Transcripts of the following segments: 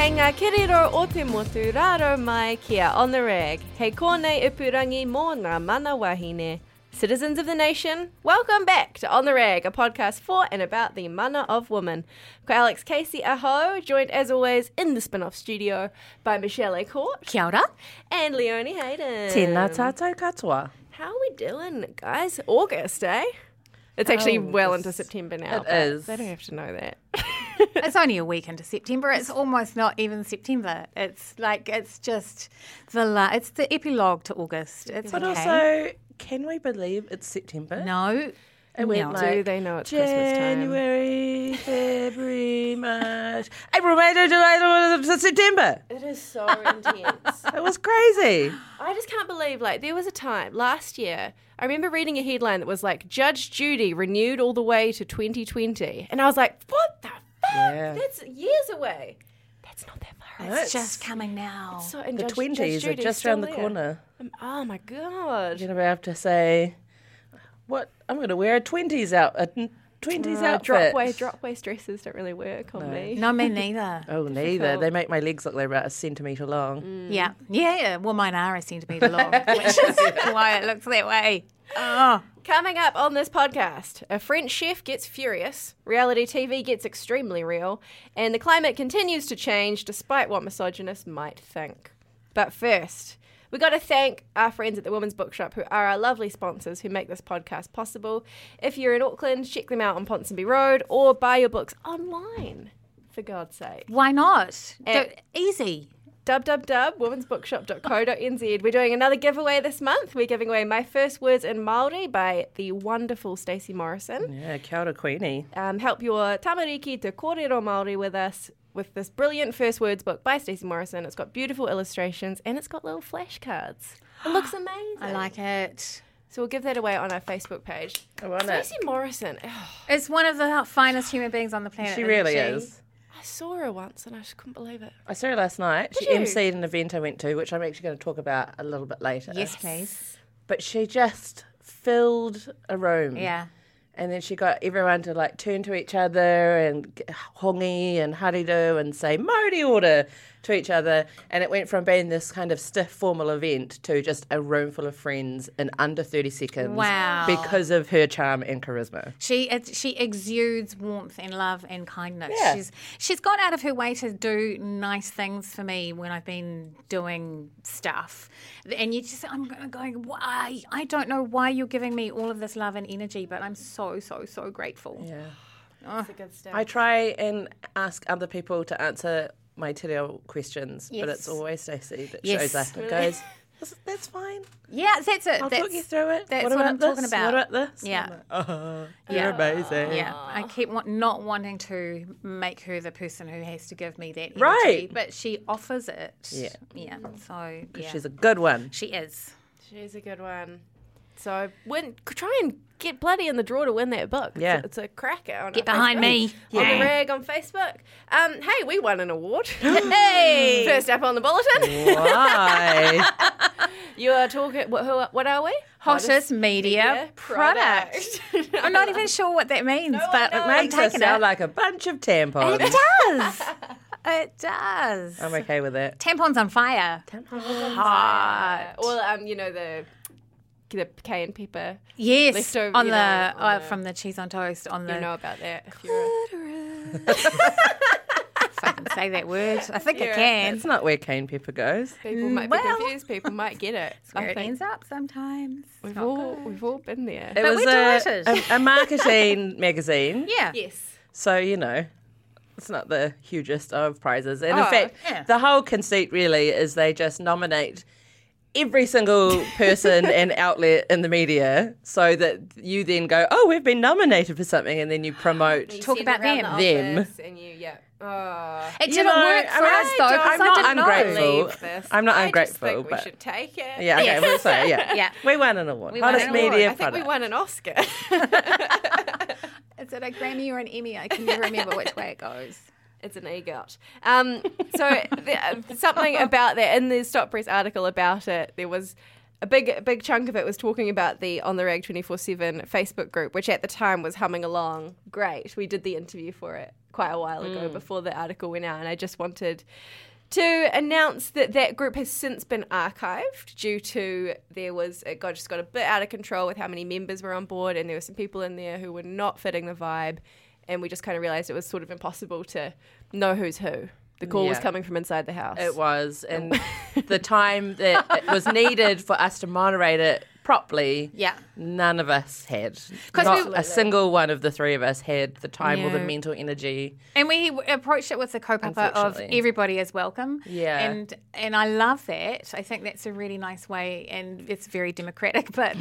Hei ngā kiriro o te motu raro mai kia on the rag. Hei kōnei upurangi mō ngā mana wahine. Citizens of the nation, welcome back to On the Rag, a podcast for and about the mana of woman. Ko Alex Casey aho, joined as always in the spin-off studio by Michele A'Court. Kia ora. And Leonie Hayden. Tēnā tātou katoa. How are we doing, guys? August, eh? It's actually oh, well into September now. It but is. They don't have to know that. It's only a week into September. It's almost not even September. It's like it's just the la- it's the epilogue to August. It's But okay. also, can we believe it's September? no. It went no. like Do they know it's Christmas time? January, February, March, April, May, June, July, August, September. it is so intense. It was crazy. I just can't believe, like, there was a time last year. I remember reading a headline that was like, Judge Judy renewed all the way to 2020. And I was like, what the fuck? Yeah. That's years away. That's not that far away. It's just coming now. So, and The Judge- twenties Judge are just around the there. corner. Um, oh my God. You're gonna have to say, "What? I'm gonna wear a twenties out, a twenties Uh, outfit." drop waist, drop waist dresses don't really work on me. no, me neither. Oh, neither. They make my legs look like they're about a centimetre long. Mm. Yeah, yeah, yeah. Well, mine are a centimetre long, which is why it looks that way. Oh, Coming up on this podcast, a French chef gets furious, reality TV gets extremely real, and the climate continues to change despite what misogynists might think. But first, we got to thank our friends at the Women's Bookshop who are our lovely sponsors who make this podcast possible. If you're in Auckland, check them out on Ponsonby Road or buy your books online, for God's sake. why not? Eh. Do- easy. www.womensbookshop.co.nz. We're doing another giveaway this month. We're giving away My First Words in Māori by the wonderful Stacey Morrison. Yeah, kia ora, Queenie. Um, help your tamariki to kōrero Māori with us with this brilliant first words book by Stacey Morrison. It's got beautiful illustrations and it's got little flashcards. It looks amazing. I like it. So we'll give that away on our Facebook page. I want it. Stacey Morrison. oh, It's one of the finest human beings on the planet. She really she? is. I saw her once and I just couldn't believe it. I saw her last night. Did she you? emceed an event I went to, which I'm actually going to talk about a little bit later. Yes, please. But she just filled a room. Yeah. And then she got everyone to like turn to each other and hongi and hariru and say Māori order to each other. And it went from being this kind of stiff formal event to just a room full of friends in under 30 seconds. Wow. Because of her charm and charisma. She it, she exudes warmth and love and kindness. Yeah. She's she's gone out of her way to do nice things for me when I've been doing stuff. And you just I'm gonna why I don't know why you're giving me all of this love and energy, but I'm so so so grateful. Yeah. That's a good stuff. I try and ask other people to answer my te reo questions, but it's always Stacey that Yes. shows up and goes, "That's- that's fine. Yeah, that's it. I'll that's, talk you through it. That's what what, I'm talking about. What about this? Yeah. Like, oh, you're Yeah. amazing. Yeah, I keep want, not wanting to make her the person who has to give me that energy, Right. but she offers it. Yeah. yeah. So yeah, She's a good one. she is. She's a good one. So win, try and get bloody in the draw to win that book. It's Yeah. a, it's a cracker. On Get behind Facebook. me. On the rag on Facebook. Um, hey, we won an award. hey, first up on the bulletin. Why? you are talking. What, who, what are we? Hottest media, product. I'm not even sure what that means, but I Makes us sound it. like a bunch of tampons. It does. it does. I'm okay with it. Tampons on fire. Tampons hot. Well, um, you know the the cayenne pepper. Yes, Leftover, on the, know, on uh, the- from the cheese on toast on the. You know about that. If you're if I can say that word, I think I Yeah. can. It's not where cayenne pepper goes. people might be well. confused. People might get it. Where I it think ends up sometimes. We've all good. we've all been there. It But was we're a, a, a marketing magazine. Yeah. yes. So, you know, it's not the hugest of prizes. And in Oh, fact, yeah. the whole conceit really is they just nominate every single person and outlet in the media so that you then go, oh, we've been nominated for something, and then you promote. You Talk about them. the Them. And you, yeah. Oh. It You didn't know, work I for mean, us I though. don't- 'cause I'm not ungrateful. I'm not I ungrateful, Just think but- we should take it. Yeah, okay, we'll say, yeah. Yeah. We won an award. We won Hottest an award. media I think we won an Oscar. Is it a Grammy or an Emmy? I can never remember which way it goes. It's an EGOT. Um, so the, uh, something about that in the Stop Press article about it, there was a big a big chunk of it was talking about the On the Rag twenty four seven Facebook group, which at the time was humming along great. We did the interview for it quite a while ago before the article went out, and I just wanted to announce that that group has since been archived due to there was it got just got a bit out of control with how many members were on board, and there were some people in there who were not fitting the vibe, and we just kind of realized it was sort of impossible to know who's who. The call was coming from inside the house. It was, and the time that it was needed for us to moderate it properly, Yeah. none of us had. 'Cause Not we- a single one of the three of us had the time or the mental energy. And we approached it with the kaupapa of everybody is welcome. Yeah. And and I love that. I think that's a really nice way and it's very democratic, but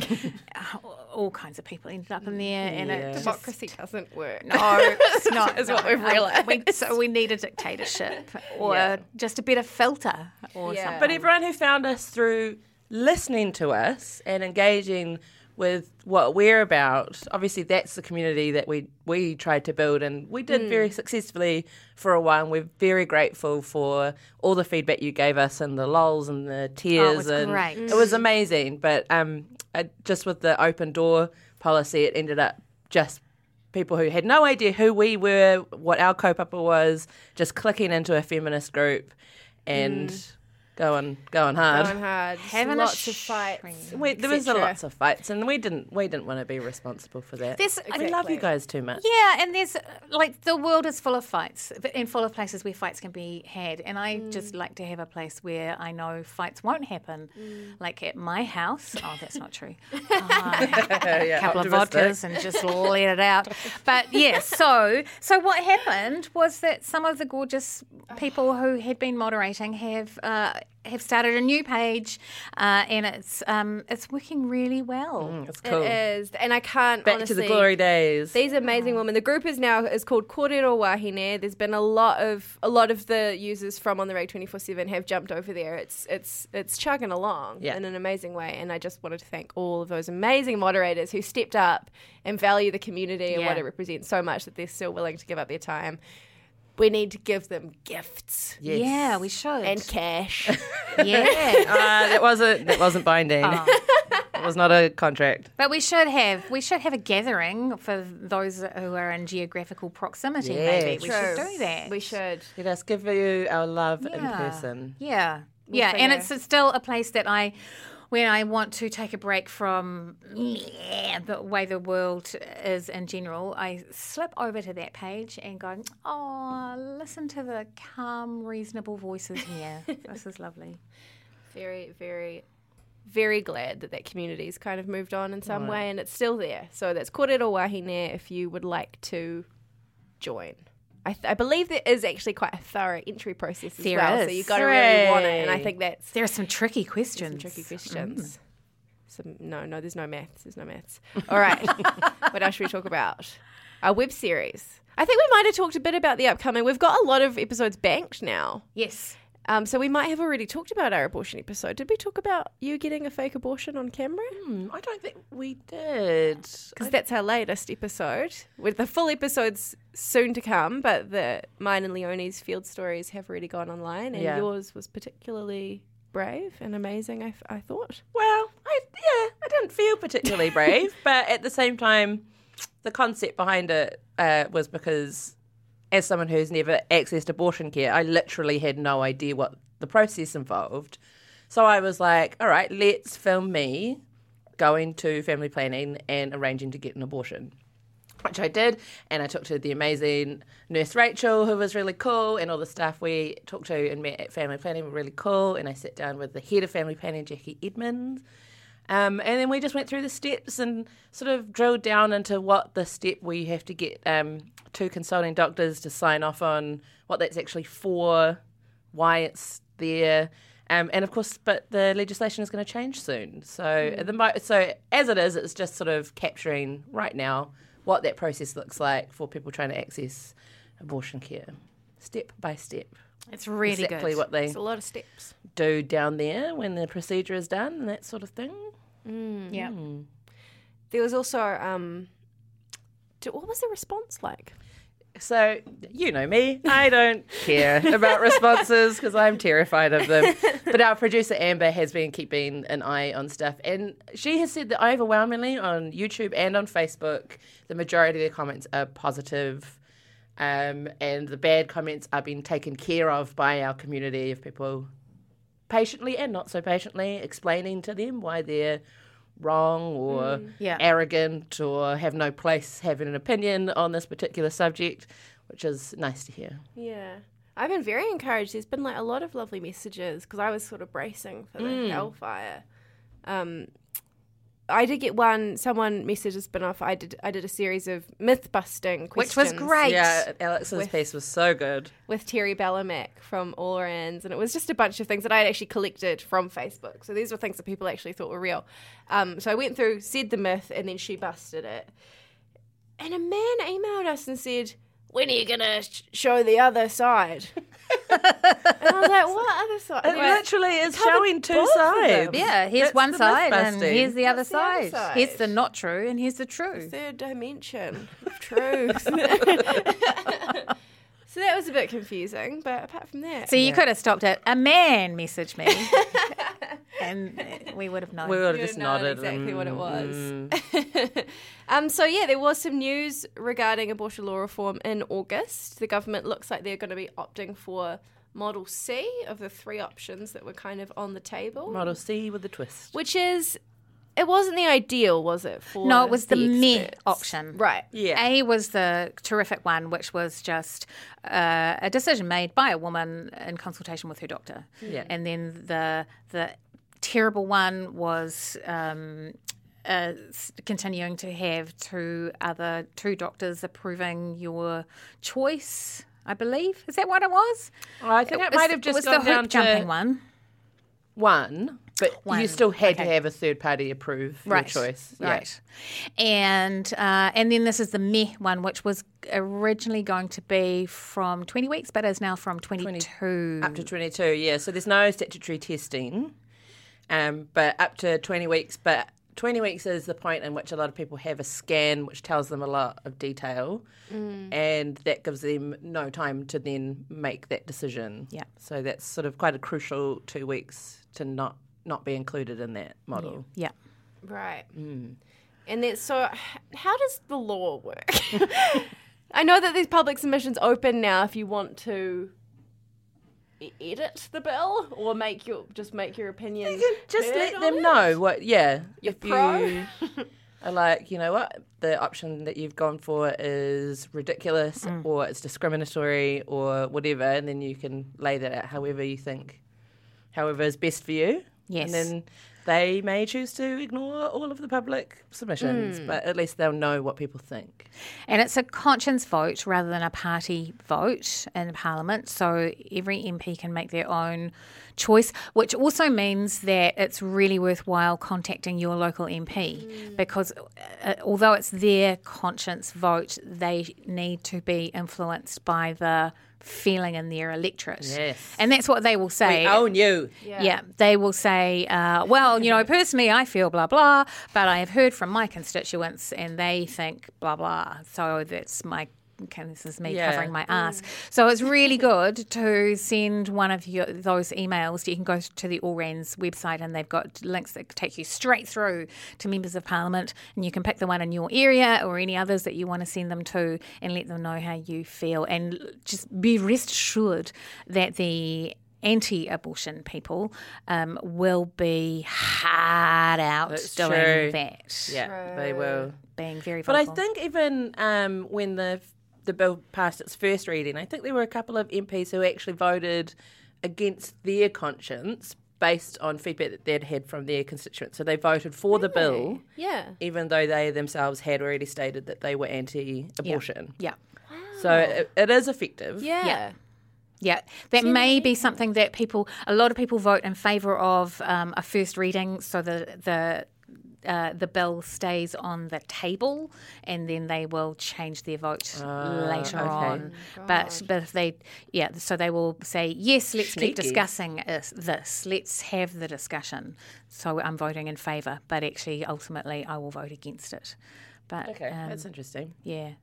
all kinds of people ended up in there and Yeah. it just, Democracy doesn't work. no, it's not. Is no. what we've Um, realised. We, so we need a dictatorship or Yeah. just a better filter or Yeah. something. But everyone who found us through listening to us and engaging with what we're about, obviously that's the community that we we tried to build and we did mm. very successfully for a while. And we're very grateful for all the feedback you gave us and the lols and the oh, tears was and great. it was mm. amazing. But um, I, just with the open door policy, it ended up just people who had no idea who we were, what our kaupapa was, just clicking into a feminist group and mm. Going going hard. Going hard. Having lots of fights. We, there was a etc. lots of fights, and we didn't we didn't want to be responsible for that. There's- We love you guys too much. Yeah, and there's like the world is full of fights but- and full of places where fights can be had. And I mm. just like to have a place where I know fights won't happen. Mm. Like at my house. Oh, that's not true. Ah, a Yeah, couple of optimistic. vodkas and just let it out. But yeah, so so what happened was that some of the gorgeous people who had been moderating have uh, have started a new page, uh, and it's um, it's working really well. It's cool. It is, and I can't Back honestly. to the glory days. These amazing women. The group is now is called Kōrero Wahine. There's been a lot of a lot of the users from on the rag twenty four seven have jumped over there. It's it's it's chugging along Yeah. in an amazing way. And I just wanted to thank all of those amazing moderators who stepped up and value the community and what it represents so much that they're still willing to give up their time. We need to give them gifts Yes. Yeah, we should. and cash. yeah. uh, that wasn't that wasn't binding. it was not a contract. But we should have we should have a gathering for those who are in geographical proximity. Yeah, maybe we True. should do that. we should. Let us give you our love in Yeah. person. Yeah, yeah, and figure. it's still a place that I. When I want to take a break from yeah, the way the world is in general, I slip over to that page and go, oh, listen to the calm, reasonable voices here. this is lovely. very, very, very glad that that community's kind of moved on in some way and it's still there. So that's Kōrero Wahine if you would like to join. I, th- I believe there is actually quite a thorough entry process as There well. So you've got to really want it. And I think that's There are some tricky questions. some tricky mm. questions. Some, no, no, there's no maths. There's no maths. All right. what else should we talk about? Our web series. I think we might have talked a bit about the upcoming. We've got a lot of episodes banked now. Yes. Um, so we might have already talked about our abortion episode. Did we talk about you getting a fake abortion on camera? Hmm, I don't think we did. Because that's our latest episode. With the full episodes soon to come, but the mine and Leonie's field stories have already gone online, and Yeah. yours was particularly brave and amazing. I, I thought. Well, I, yeah, I didn't feel particularly brave, but at the same time, the concept behind it uh, was because, as someone who's never accessed abortion care, I literally had no idea what the process involved. So I was like, all right, let's film me going to family planning and arranging to get an abortion. Which I did, and I talked to the amazing nurse Rachel, who was really cool, and all the staff we talked to and met at family planning were really cool. And I sat down with the head of family planning, Jackie Edmonds, um, and then we just went through the steps and sort of drilled down into what the step where you have to get um, two consulting doctors to sign off on what that's actually for, why it's there. Um, and of course, but the legislation is going to change soon. So, at the mo- so as it is, it's just sort of capturing right now what that process looks like for people trying to access abortion care, step by step. It's really exactly good. what they It's a lot of steps. do down there when the procedure is done and that sort of thing. yeah. There was also um, d- what was the response like? So, you know me, I don't care about responses because I'm terrified of them. But our producer Amber has been keeping an eye on stuff, and she has said that overwhelmingly on YouTube and on Facebook, the majority of the comments are positive, um, and the bad comments are being taken care of by our community of people patiently and not so patiently explaining to them why they're wrong or Yeah. arrogant or have no place having an opinion on this particular subject, which is nice to hear. Yeah. I've been very encouraged. There's been like a lot of lovely messages because I was sort of bracing for the hellfire. Um, I did get one. Someone messaged us spin off. I did. I did a series of myth busting Which was great. Yeah, Alex's With- piece was so good. with Terry Bellamak from ALRANZ, and it was just a bunch of things that I had actually collected from Facebook. So these were things that people actually thought were real. Um, so I went through, said the myth, and then she busted it. And a man emailed us and said, "When are you gonna sh- show the other side?" and I was like, "What other side?" It Like, literally is showing two both of them. sides. Yeah, here's That's one side and here's the other What's the other side. Here's the not true and here's the true. third dimension of truth. so that was a bit confusing, but apart from that, So you could have stopped it. A man messaged me, and we would have known. We would have just know nodded. exactly what it mm, was. um, so yeah, there was some news regarding abortion law reform in August. The government looks like they're going to be opting for Model C of the three options that were kind of on the table, Model C with a twist. which is it wasn't the ideal, was it? For no, it was the, meh option. Right. Yeah. A was the terrific one, which was just uh, a decision made by a woman in consultation with her doctor. Yeah. And then the the terrible one was um, uh, continuing to have two other two doctors approving your choice. I believe is that what it was? I think it, was- might have just was gone the down hoop jumping to one. one, but One, you still had to have a third party approve right. your choice. Yeah. Right. And uh, and then this is the meh one, which was originally going to be from 20 weeks, but is now from 22. Up to 22, yeah. So there's no statutory testing, um, but up to 20 weeks. But 20 weeks is the point in which a lot of people have a scan, which tells them a lot of detail, and that gives them no time to then make that decision. Yeah. So that's sort of quite a crucial two weeks to not not be included in that model. yeah. Right. And then, so how does the law work? I know that these public submissions open now if you want to edit the bill or make your just make your opinion. Just let on them it. know what. Yeah, You're if pro. you are like, you know what, the option that you've gone for is ridiculous Mm. or it's discriminatory or whatever, and then you can lay that out however you think, however is best for you. Yes. And then they may choose to ignore all of the public submissions, Mm. but at least they'll know what people think. And it's a conscience vote rather than a party vote in Parliament. So every MP can make their own choice, which also means that it's really worthwhile contacting your local MP because uh, although it's their conscience vote, they need to be influenced by the feeling in their electorate. Yes. And that's what they will say. We own you. Yeah. they will say, uh, well, you know, personally, I feel blah, blah, but I have heard from my constituents and they think blah, blah. So that's my. Okay, this is me Yeah. covering my ass. So it's really good to send one of your, those emails. You can go to the ALRANZ website and they've got links that take you straight through to members of parliament. And you can pick the one in your area or any others that you want to send them to and let them know how you feel. And just be rest assured that the anti-abortion people um, will be hard out That's doing true. that. Yeah, they will. Being very But I think even um, when the the bill passed its first reading, I think there were a couple of MPs who actually voted against their conscience based on feedback that they'd had from their constituents. So they voted for the bill, Yeah. even though they themselves had already stated that they were anti-abortion. yeah. wow. So it, it is effective. Yeah. Yeah. Yeah, that may be something that people, a lot of people vote in favour of um, a first reading, so the the uh, the bill stays on the table, and then they will change their vote later okay. on. But but if they, yeah, so they will say yes, let's keep discussing this. Let's have the discussion. So I'm voting in favour, but actually, ultimately, I will vote against it. But Okay, um, that's interesting. yeah.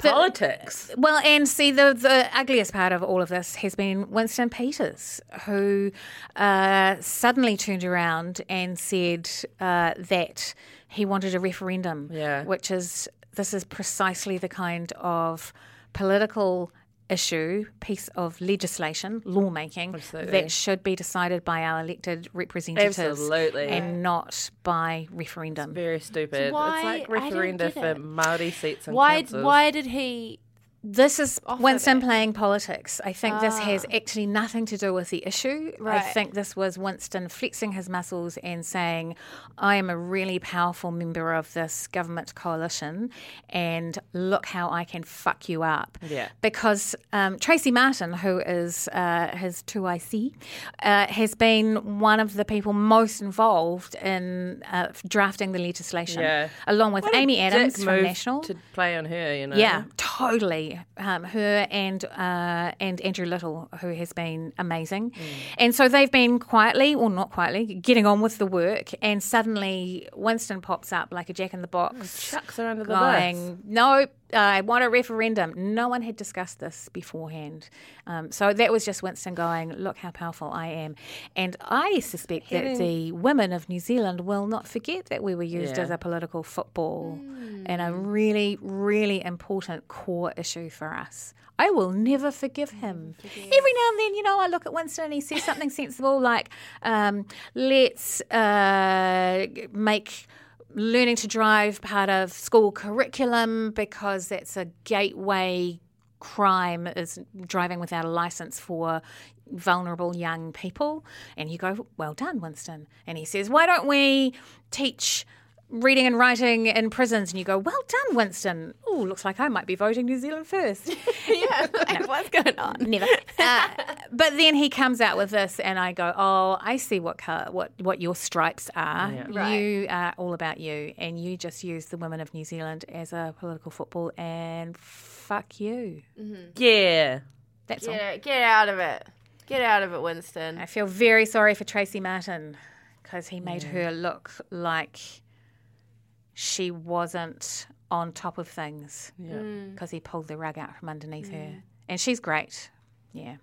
The- Politics. well, and see, the, the ugliest part of all of this has been Winston Peters, who uh, suddenly turned around and said uh, that he wanted a referendum. Yeah. Which is, this is precisely the kind of political issue, piece of legislation, lawmaking, Absolutely. that should be decided by our elected representatives Absolutely. and not by referendum. Very stupid. why- it's like I don't referenda get for it. Maori seats and Why? councils. Why did he? This is Winston playing politics. I think this has actually nothing to do with the issue. I think this was Winston flexing his muscles and saying, I am a really powerful member of this government coalition, and look how I can fuck you up. Yeah. Because um, Tracey Martin, who is uh, his 2IC, uh, has been one of the people most involved in uh, drafting the legislation, Yeah. along with What Amy Adams from National. to play on her, you know. Yeah, totally. Um, her and uh, and Andrew Little, who has been amazing, Mm. and so they've been quietly, or not quietly, getting on with the work. And suddenly, Winston pops up like a jack in the box, chucks her under the bus. going, "No, I want a referendum." No one had discussed this beforehand, um, so that was just Winston going, "Look how powerful I am," and I suspect that the women of New Zealand will not forget that we were used Yeah. as a political football and a really, really important core issue for us. I will never forgive him. Every now and then, you know, I look at Winston and he says something sensible like, um, let's uh, make learning to drive part of school curriculum because it's a gateway crime is driving without a license for vulnerable young people. And you go, well done, Winston. And he says, why don't we teach reading and writing in prisons? And you go, well done, Winston. Oh, looks like I might be voting New Zealand first. Yeah. Like, what's going on? Never. Uh, but then he comes out with this, and I go, "Oh, I see what co- what what your stripes are. Right. You are all about you, and you just use the women of New Zealand as a political football, and fuck you. Yeah. That's all. Get, get out of it. Get out of it, Winston. I feel very sorry for Tracey Martin because he made her look like she wasn't on top of things because he pulled the rug out from underneath her, and she's great. Yeah.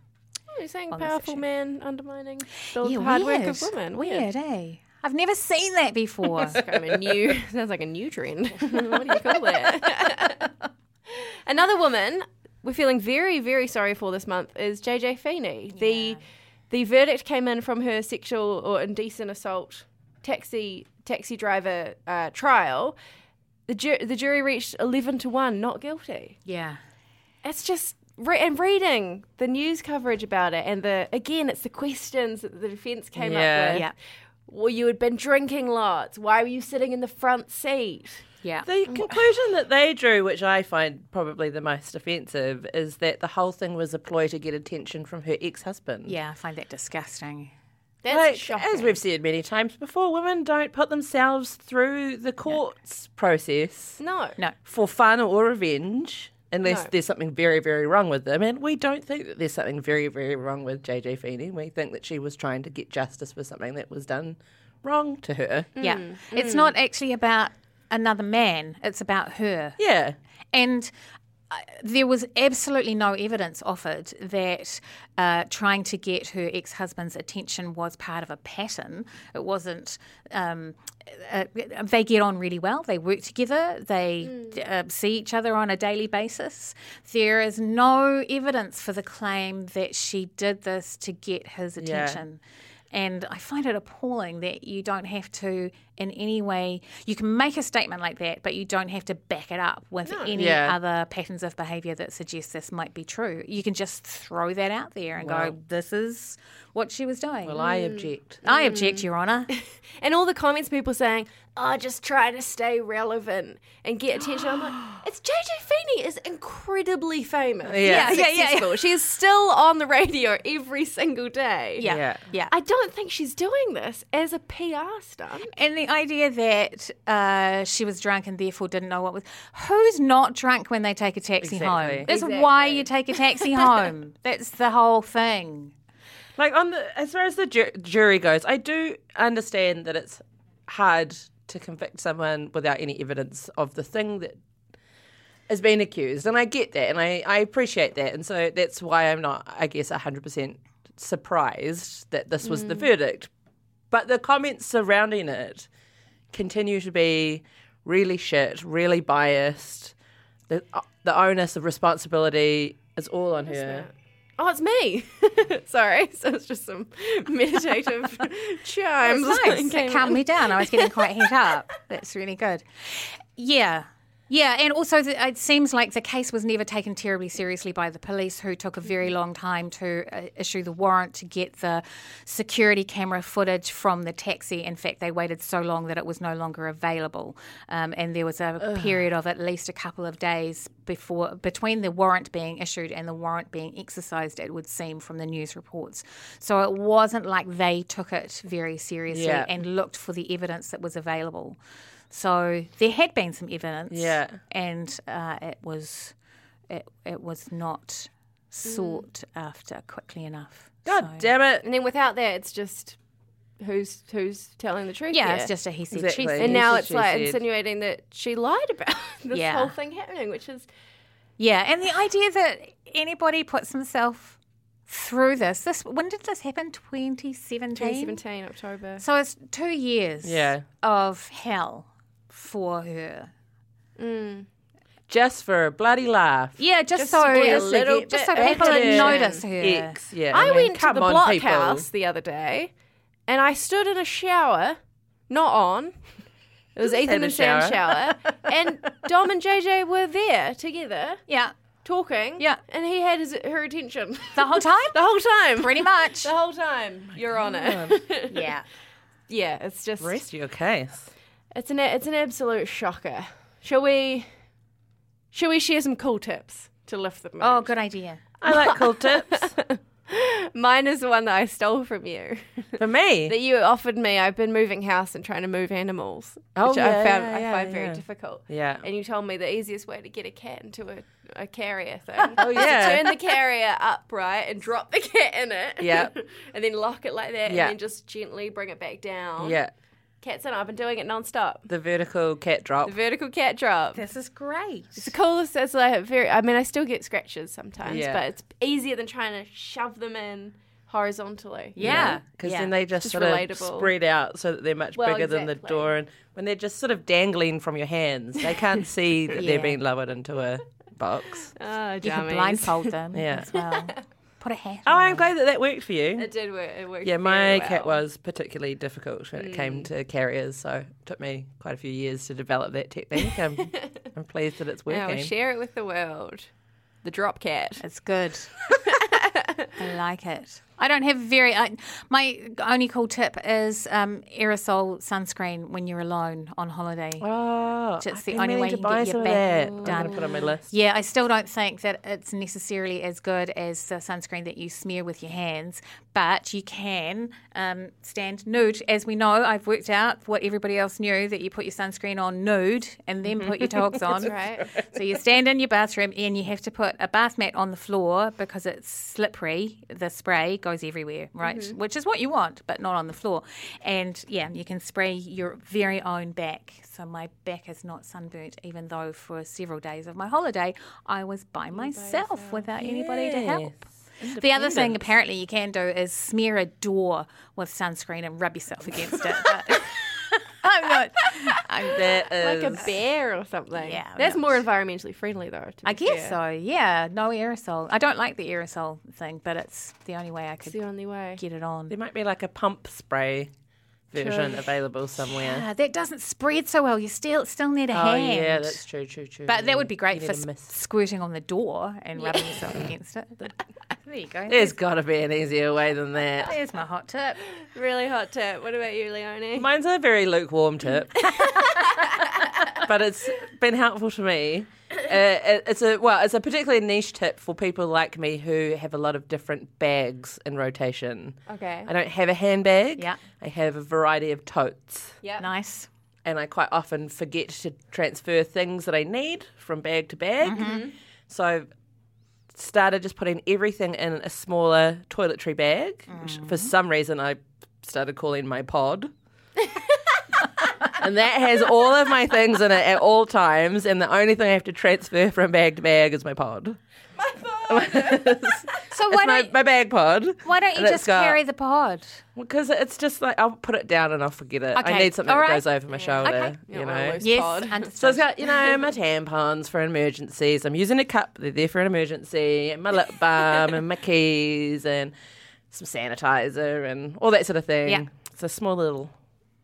Oh, You're saying on powerful issue. man undermining the Yeah, hard weird. work of women. Weird. Weird, eh? I've never seen that before. kind of a new sounds like a new trend. what do you call it? Another woman we're feeling very, very sorry for this month is Jay-Jay Feeney. The the verdict came in from her sexual or indecent assault taxi taxi driver uh, trial. The, ju- the jury reached eleven to one, not guilty. yeah. It's just re- and reading the news coverage about it, and the again, it's the questions that the defense came Yeah. up with. Yeah. Well, you had been drinking lots. Why were you sitting in the front seat? Yeah. The conclusion that they drew, which I find probably the most offensive, is that the whole thing was a ploy to get attention from her ex-husband. yeah, I find that disgusting. That's Like, shocking. as we've said many times before, women don't put themselves through the courts process no, No. for fun or revenge. unless No. there's something very, very wrong with them. And we don't think that there's something very, very wrong with Jay-Jay Feeney. We think that she was trying to get justice for something that was done wrong to her. Yeah. Mm. It's not actually about another man, it's about her. Yeah. And there was absolutely no evidence offered that uh, trying to get her ex husband's attention was part of a pattern. It wasn't. Um, uh, they get on really well. They work together. They uh, see each other on a daily basis. There is no evidence for the claim that she did this to get his attention. And I find it appalling that you don't have to, in any way, you can make a statement like that, but you don't have to back it up with any Yeah. other patterns of behaviour that suggest this might be true. You can just throw that out there and go, this is what she was doing. Well, I object. I object, Your Honour. And all the comments people saying, "Oh, just try to stay relevant and get attention." I'm like, it's Jay-Jay Feeney is incredibly famous. Yeah. and Yeah, yeah, yeah. successful. She is still on the radio every single day. Yeah, Yeah. yeah. I don't think she's doing this as a PR stunt. And the idea that uh, she was drunk and therefore didn't know what was. Who's not drunk when they take a taxi Exactly. home? That's Exactly. why you take a taxi home. That's the whole thing. Like on the as far as the ju- jury goes, I do understand that it's hard to convict someone without any evidence of the thing that is being accused, and I get that, and I, I appreciate that, and so that's why I'm not, I guess, hundred percent surprised that this was the mm. verdict. But the comments surrounding it continue to be really shit, really biased. The uh, the onus of responsibility is all on her. Oh, it's me. Sorry. So it's just some meditative chimes. Nice. that It calmed me down. I was getting quite heat up. That's really good. Yeah. Yeah, and also the, it seems like the case was never taken terribly seriously by the police, who took a very long time to uh, issue the warrant to get the security camera footage from the taxi. In fact, they waited so long that it was no longer available, um, and there was a period of at least a couple of days before between the warrant being issued and the warrant being exercised. It would seem from the news reports. So it wasn't like they took it very seriously Yeah. and looked for the evidence that was available. So there had been some evidence, Yeah. and uh, it was it, it was not sought after quickly enough. God So- damn it! And then without that, it's just who's who's telling the truth. Yeah, here. it's just a he said Exactly. she said. And now said, it's like said. insinuating that she lied about this Yeah. whole thing happening, which is Yeah, and the idea that anybody puts himself through this. This when did this happen? Twenty seventeen. 2017 October. So it's two years. Yeah. Of hell for her. Mm. Just for a bloody laugh. Yeah, just, Just so a Just little get just so people attention. notice her. X, yeah. I mean, went to the on, people. blockhouse the other day, and I stood in a shower, not on. It was Ethan a and Sam's shower. shower, and Dom and Jay-Jay were there together Yeah, talking. Yeah. and he had his, her attention the whole time. the whole time. Pretty much. the whole time. Your Honour. Yeah. yeah, it's just Rest your case. It's an it's an absolute shocker. Shall we? Shall we share some cool tips to lift the oh, mood? Oh, good idea. I like cool tips. Mine is the one that I stole from you. For me. that you offered me. I've been moving house and trying to move animals, Oh, which I yeah, found yeah, I yeah, find very yeah. difficult. Yeah. And you told me the easiest way to get a cat into a, a carrier thing. Oh, is yeah. to turn the carrier upright and drop the cat in it. Yeah. and then lock it like that, Yeah. and then just gently bring it back down. Yeah. Cat's in. I've been doing it non-stop. The vertical cat drop. The vertical cat drop. This is great. It's the coolest. It's like very. I mean, I still get scratches sometimes, Yeah. but it's easier than trying to shove them in horizontally. you Yeah. know? Because Yeah. then they just, Just sort of spread out so that they're much Well, bigger than the door. And when they're just sort of dangling from your hands, they can't see that Yeah. they're being lowered into a box. Oh, You can blindfold them Yeah. as well. Put a hat Oh, on. I'm glad that that worked for you. It did work. It worked. Yeah, very my well. cat was particularly difficult when it Mm. came to carriers, so it took me quite a few years to develop that technique. I'm, I'm pleased that it's working. Now working. share it with the world. The drop cat. It's good. I like it. I don't have very. I, my only cool tip is um, aerosol sunscreen when you're alone on holiday. Oh, It's the only way to you can buy get your some back that. I'm done. gonna put on my list. Yeah, I still don't think that it's necessarily as good as the sunscreen that you smear with your hands, but you can um, stand nude. As we know, I've worked out what everybody else knew that you put your sunscreen on nude and then put your togs on. right. So you stand in your bathroom and you have to put a bath mat on the floor because it's slippery. The spray goes everywhere, right? Which is what you want, but not on the floor. And yeah, you can spray your very own back. So my back is not sunburnt, even though for several days of my holiday I was by myself without anybody to help. The other thing apparently you can do is smear a door with sunscreen and rub yourself against it. But I'm not. I'm, That is Like a bear or something. Yeah, I'm That's not more environmentally friendly, though. to I guess fair. so. Yeah, no aerosol. I don't like the aerosol thing, but it's the only way I It's could the only way. get it on. There might be like a pump spray version available somewhere. Ah, that doesn't spread so well. You still still need a Oh hand. yeah, that's true, true, true. But that would be great need for a s- squirting on the door and rubbing yourself against it. There you go. There's got to be an easier way than that. There's my hot tip. Really hot tip. What about you, Leonie? Mine's a very lukewarm tip, but it's been helpful to me. Uh, it's a well, it's a particularly niche tip for people like me who have a lot of different bags in rotation. Okay. I don't have a handbag. Yeah. I have a variety of totes, Yeah. Nice. and I quite often forget to transfer things that I need from bag to bag. Mm-hmm. So I've started just putting everything in a smaller toiletry bag, Mm-hmm. for some reason I started calling my pod. and that has all of my things in it at all times, and the only thing I have to transfer from bag to bag is my pod. My pod. So It's why my, don't my bag pod. why don't you and it's just got- carry the pod? Because it's just like I'll put it down and I'll forget it. Okay, I need something all that right. goes over my shoulder. Okay. You You know. want Yes, pod. So understood. it's got, you know, my tampons for emergencies. I'm using a cup. They're there for an emergency. And my lip balm and my keys and some sanitizer and all that sort of thing. Yeah. It's a small little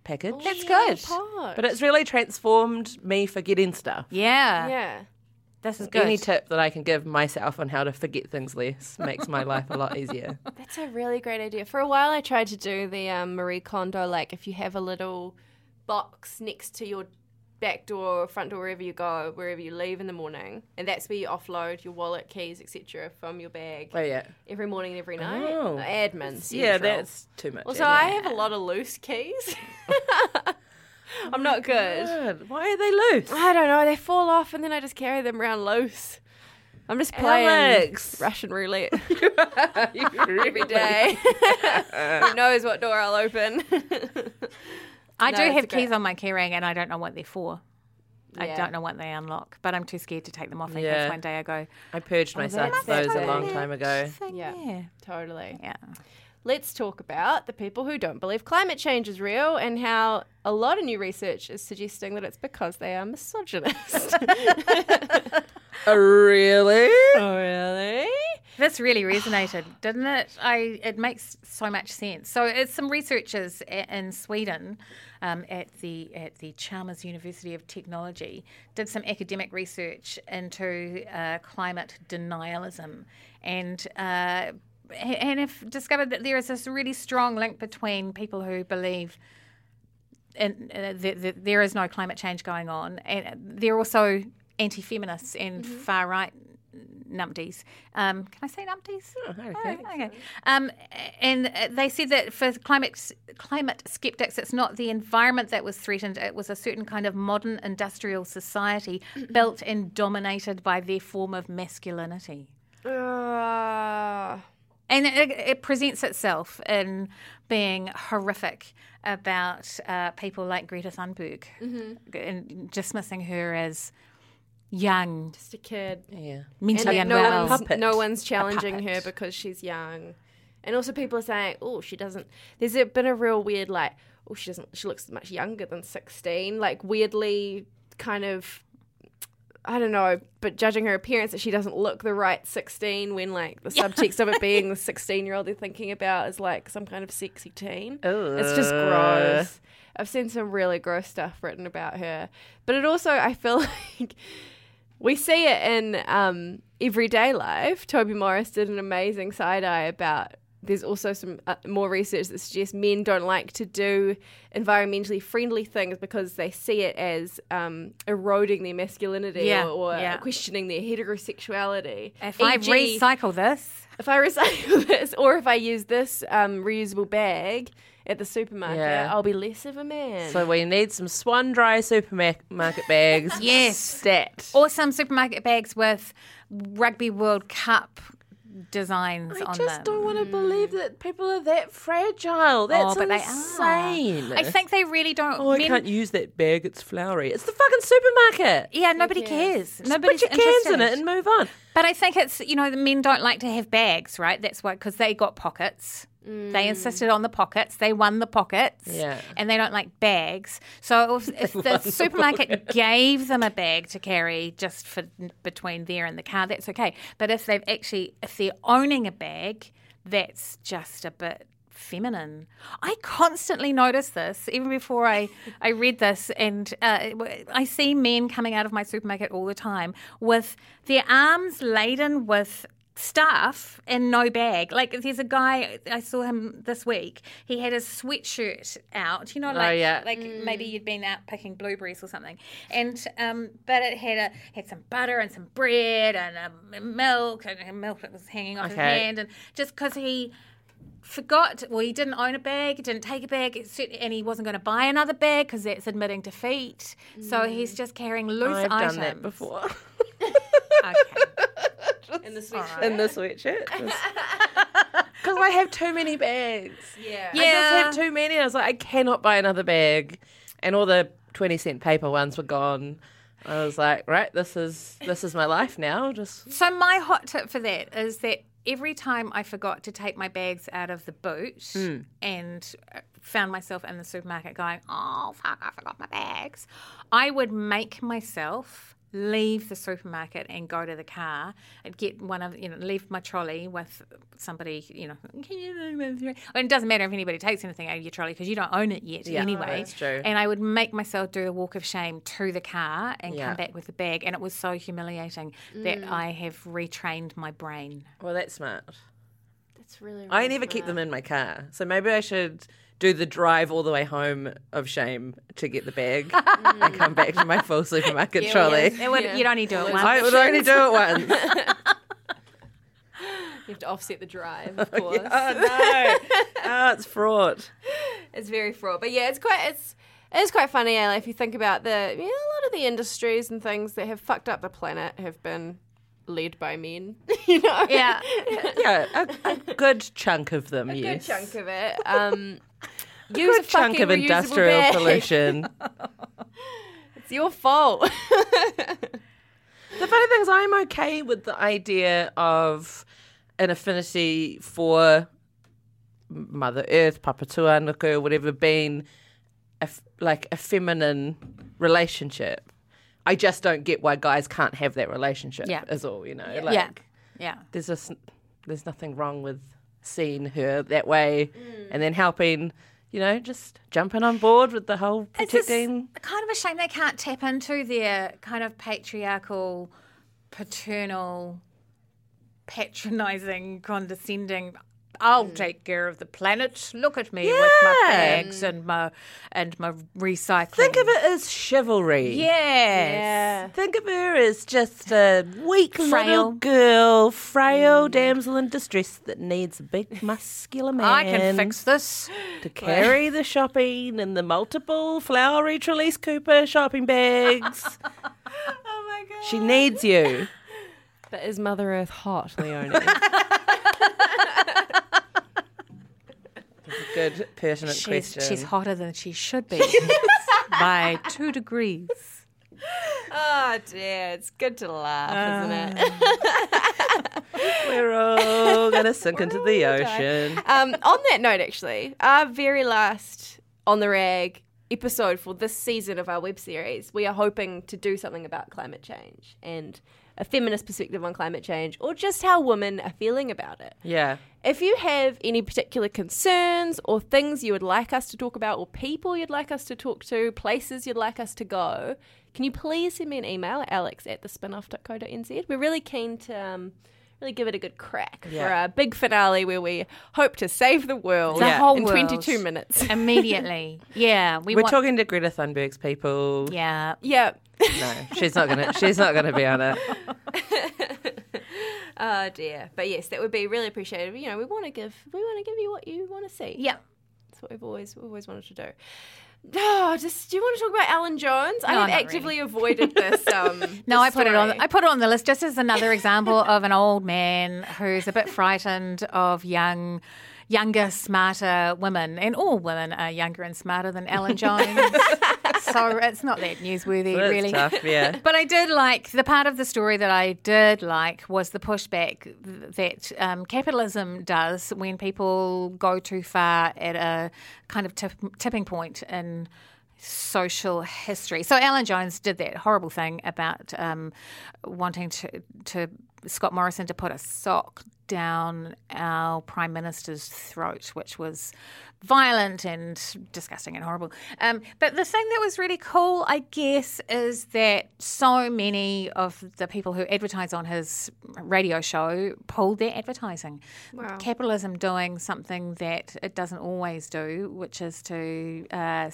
package. That's good. Pod. But it's really transformed me for forgetting stuff. Yeah, yeah. this is good. Any tip that I can give myself on how to forget things less makes my life a lot easier. That's a really great idea. For a while, I tried to do the um, Marie Kondo, like if you have a little box next to your back door or front door, wherever you go, wherever you leave in the morning, and that's where you offload your wallet, keys, etc., from your bag Oh, yeah. every morning and every night. Oh. Admin. Yeah, that's too much. Also, admin. I have a lot of loose keys. I'm not good. Oh good. Why are they loose? I don't know. They fall off, and then I just carry them around loose. I'm just playing Alex. Russian roulette every day. Who knows what door I'll open? I No, do have a great- keys on my keyring, and I don't know what they're for. I don't know what they unlock, but I'm too scared to take them off in Yeah. case one day I go. I purged oh, myself of that's those a long time ago. Yeah. yeah, totally. yeah. Let's talk about the people who don't believe climate change is real and how a lot of new research is suggesting that it's because they are misogynist. Oh, really? oh, really? This really resonated, didn't it? I it makes so much sense. So it's some researchers in Sweden um, at the at the Chalmers University of Technology did some academic research into uh, climate denialism and. Uh, and have discovered that there is this really strong link between people who believe and uh, th- th- there is no climate change going on, and they're also anti-feminists and far-right numpties. Um, can I say numpties? okay. Oh, okay. Um, and uh, they said that for climate climate skeptics, it's not the environment that was threatened; it was a certain kind of modern industrial society built and dominated by their form of masculinity. Uh, And it, it presents itself in being horrific about uh, people like Greta Thunberg and dismissing her as young, just a kid. Yeah. mentally and no unwell. one's, Puppet. no one's challenging her because she's young. And also people are saying, oh, she doesn't. There's been a real weird, like, oh, she doesn't, she looks much younger than 16. Like, weirdly kind of, I don't know, but judging her appearance that she doesn't look the right 16 when, like, the subtext of it being the 16 year old they're thinking about is, like, some kind of sexy teen. It's just gross. I've seen some really gross stuff written about her. But it also, I feel like we see it in um, everyday life, Toby Morris did an amazing side eye about. There's also some uh, more research that suggests men don't like to do environmentally friendly things because they see it as um, eroding their masculinity Yeah, or, or yeah. questioning their heterosexuality. If I recycle this, if I recycle this, or if I use this um, reusable bag at the supermarket, Yeah. I'll be less of a man. So we need some Swanndri supermarket bags. Yes. Stat. or some supermarket bags with Rugby World Cup designs I on just them. don't want to mm. believe that people are that fragile. Oh, That's oh, but insane. they are. I think they really don't. Oh, I men- can't use that bag. It's flowery. It's the fucking supermarket. Yeah, nobody cares? cares. Nobody's Put your cans in it and move on. But I think it's you know the men don't like to have bags, right? That's why because they got pockets. They insisted on the pockets. They won the pockets. Yeah. And they don't like bags. So if, if the supermarket gave them a bag to carry just for between there and the car, that's okay. But if they've actually if they're owning a bag, that's just a bit feminine. I constantly notice this, even before I, I read this, and uh, I see men coming out of my supermarket all the time with their arms laden with stuff and no bag. Like there's a guy I saw him this week. He had his sweatshirt out, you know, like yeah. like maybe you'd been out picking blueberries or something, and um, but it had a had some butter and some bread and um, milk and milk that was hanging off his hand, and just because he forgot well he didn't own a bag he didn't take a bag it's and he wasn't going to buy another bag because that's admitting defeat so he's just carrying loose I've items done that before okay. in the sweatshirt. in the sweatshirt. Because I have too many bags. Yeah. I just have too many. I was like, I cannot buy another bag. And all the 20 cent paper ones were gone. I was like, right, this is this is my life now. Just So my hot tip for that is that every time I forgot to take my bags out of the boot and uh, found myself in the supermarket going, "Oh fuck, I forgot my bags," I would make myself leave the supermarket and go to the car and get one of you know leave my trolley with somebody you know can you and it doesn't matter if anybody takes anything out of your trolley because you don't own it yet anyway that's true. and I would make myself do the walk of shame to the car and Yeah. come back with the bag. And it was so humiliating that mm. I have retrained my brain. well, that's smart. That's really. I never keep them in my car, so maybe I should do the drive all the way home of shame to get the bag and come back to my full supermarket trolley. It would, You'd only do it once. I would only do it once. You have to offset the drive, of course. oh no! Oh, it's fraught. It's very fraught, but yeah, it's quite it's it's quite funny. Ella, if you think about the you know, a lot of the industries and things that have fucked up the planet have been led by men. you know, yeah. Yeah, a, a good chunk of them. good yes, chunk of it. Um, use a good chunk of industrial bag. pollution. It's your fault. The funny thing is, I'm okay with the idea of an affinity for Mother Earth, Papatuanuku, whatever, being a like a feminine relationship. I just don't get why guys can't have that relationship. Yeah. is all you know. Like, yeah. Yeah. there's just there's nothing wrong with seeing her that way, and then helping. You know, just jumping on board with the whole protecting. It's kind of a shame they can't tap into their kind of patriarchal, paternal, patronizing, condescending. I'll mm. take care of the planet. Look at me with my Yeah. bags and my and my recycling. Think of it as chivalry. Yes. yeah. Think of her as just a weak Frail. little girl, frail mm. damsel in distress that needs a big muscular man I can fix this. to carry the shopping and the multiple flowery Trelise Cooper shopping bags. Oh my god. she needs you. But is Mother Earth hot, Leonie? Good pertinent She's, question. she's hotter than she should be by two degrees. oh dear, it's good to laugh, isn't it? We're all gonna sink into the ocean. um, on that note, actually, our very last on the rag episode for this season of our web series, we are hoping to do something about climate change and a feminist perspective on climate change, or just how women are feeling about it. Yeah. If you have any particular concerns or things you would like us to talk about, or people you'd like us to talk to, places you'd like us to go, can you please send me an email at alex at thespinoff.co.nz? We're really keen to um, really give it a good crack for Yeah. our big finale where we hope to save the world The Yeah. whole in world. 22 minutes. Immediately. Yeah. We We're want, talking to Greta Thunberg's people. Yeah. yeah. No, she's not gonna. She's not gonna be on it. Oh dear. But yes, that would be really appreciated. You know, we want to give we want to give you what you want to see. Yeah. That's what we've always we've always wanted to do. Oh, just do you want to talk about Alan Jones? I have actively avoided this. Um, No, I this put it on. story. I put it on the list just as another example of an old man who's a bit frightened of young, younger, smarter women, and all women are younger and smarter than Alan Jones. so it's not that newsworthy, That's really. tough. Yeah. But I did like the part of the story that I did like was the pushback that um, capitalism does when people go too far at a kind of tip, tipping point in social history. So Alan Jones did that horrible thing about um, wanting to to Scott Morrison to put a sock down our prime minister's throat, which was violent and disgusting and horrible. Um, but the thing that was really cool, I guess, is that so many of the people who advertise on his radio show pulled their advertising. Wow. Capitalism doing something that it doesn't always do, which is to uh,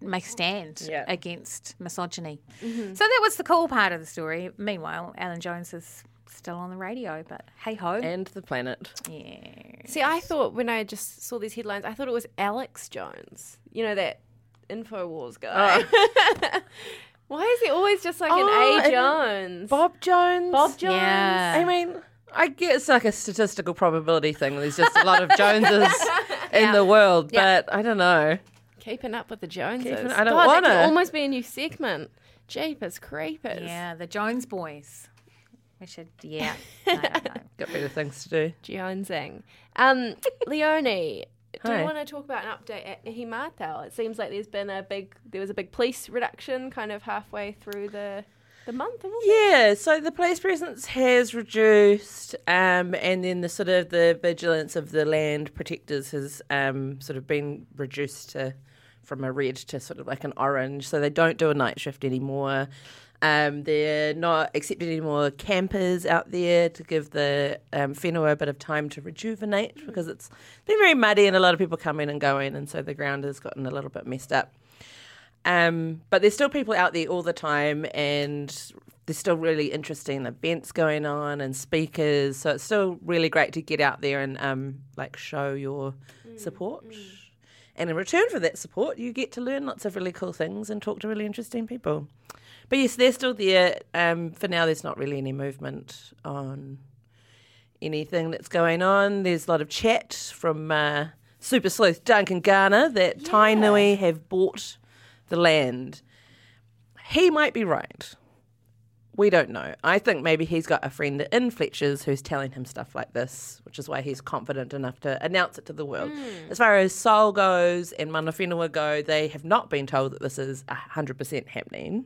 make a stand Yeah. against misogyny. So that was the cool part of the story. Meanwhile, Alan Jones is still on the radio, but hey ho. And the planet. yeah. See, I thought when I just saw these headlines, I thought it was Alex Jones. You know that Infowars guy. Oh. Why is he always just like Oh, an A Jones? Bob Jones. Bob Jones. Yeah. I mean, I guess it's like a statistical probability thing. There's just a lot of Joneses in the world, Yeah. but I don't know. Keeping up with the Joneses. Keeping- I don't God, that could wanna. almost be a new segment. Jeepers creepers. Yeah, the Jones boys. We should, yeah. I don't know. Got better things to do. Jonesing. Um, Leonie, do you want to talk about an update at Ihumatao? It seems like there's been a big, there was a big police reduction kind of halfway through the the month. Of Yeah, so the police presence has reduced, um, and then the sort of the vigilance of the land protectors has um, sort of been reduced to from a red to sort of like an orange. So they don't do a night shift anymore. Um, they're not accepting any more campers out there to give the um, whenua a bit of time to rejuvenate because it's been very muddy and a lot of people come in and go in, and so the ground has gotten a little bit messed up. Um, but there's still people out there all the time, and there's still really interesting events going on and speakers. So it's still really great to get out there and um, like show your support. And in return for that support, you get to learn lots of really cool things and talk to really interesting people. But yes, they're still there. Um, for now, there's not really any movement on anything that's going on. There's a lot of chat from uh, super sleuth Duncan Garner that Tainui have bought the land. He might be right. We don't know. I think maybe he's got a friend in Fletcher's who's telling him stuff like this, which is why he's confident enough to announce it to the world. As far as Soul goes and Mana Whenua go, they have not been told that this is 100% happening.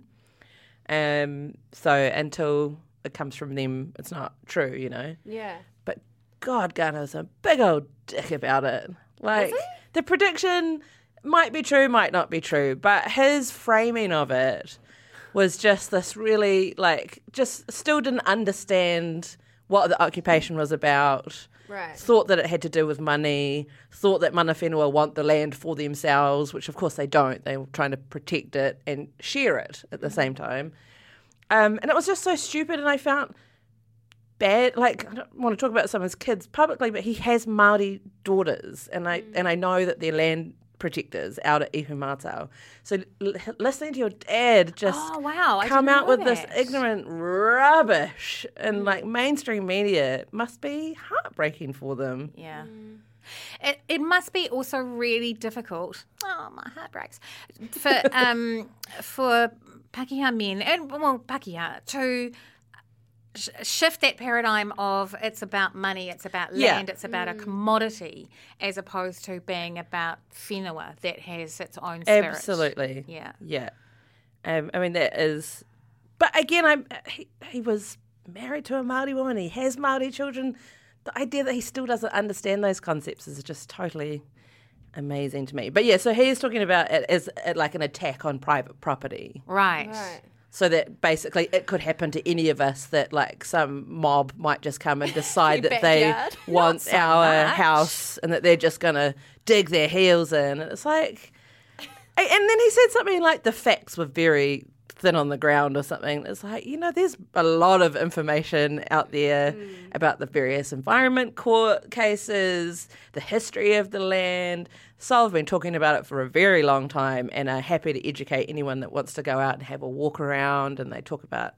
Um, so until it comes from them, it's not true, you know. Yeah. But God, Garner's a big old dick about it. Like the prediction might be true, might not be true, but his framing of it was just this really like just still didn't understand what the occupation was about. Right. Thought that it had to do with money. Thought that Mana Whenua want the land for themselves, which of course they don't. They were trying to protect it and share it at the same time. Um, and it was just so stupid, and I found bad. Like I don't want to talk about some of his kids publicly, but he has Maori daughters, and I and I know that they're land protectors out at Ihumatao. So l- listening to your dad just Oh, wow. I come out with this ignorant rubbish in like mainstream media must be heartbreaking for them. Yeah. It, it must be also really difficult. Oh, my heart breaks. For um for Pakeha men and well Pakeha to sh- shift that paradigm of it's about money, it's about Yeah. land, it's about a commodity, as opposed to being about whenua that has its own spirit. Absolutely. Yeah. Yeah. Um, I mean, that is. But again, I'm. He, he was married to a Maori woman. He has Maori children. The idea that he still doesn't understand those concepts is just totally amazing to me. But yeah, so he's talking about it as uh, like an attack on private property. Right. Right. So that basically it could happen to any of us that like some mob might just come and decide that they want so our much. house and that they're just going to dig their heels in. And it's like, and then he said something like the facts were very thin on the ground or something. It's like, you know, there's a lot of information out there Hmm. about the various environment court cases, the history of the land. So I've been talking about it for a very long time and are happy to educate anyone that wants to go out and have a walk around. And they talk about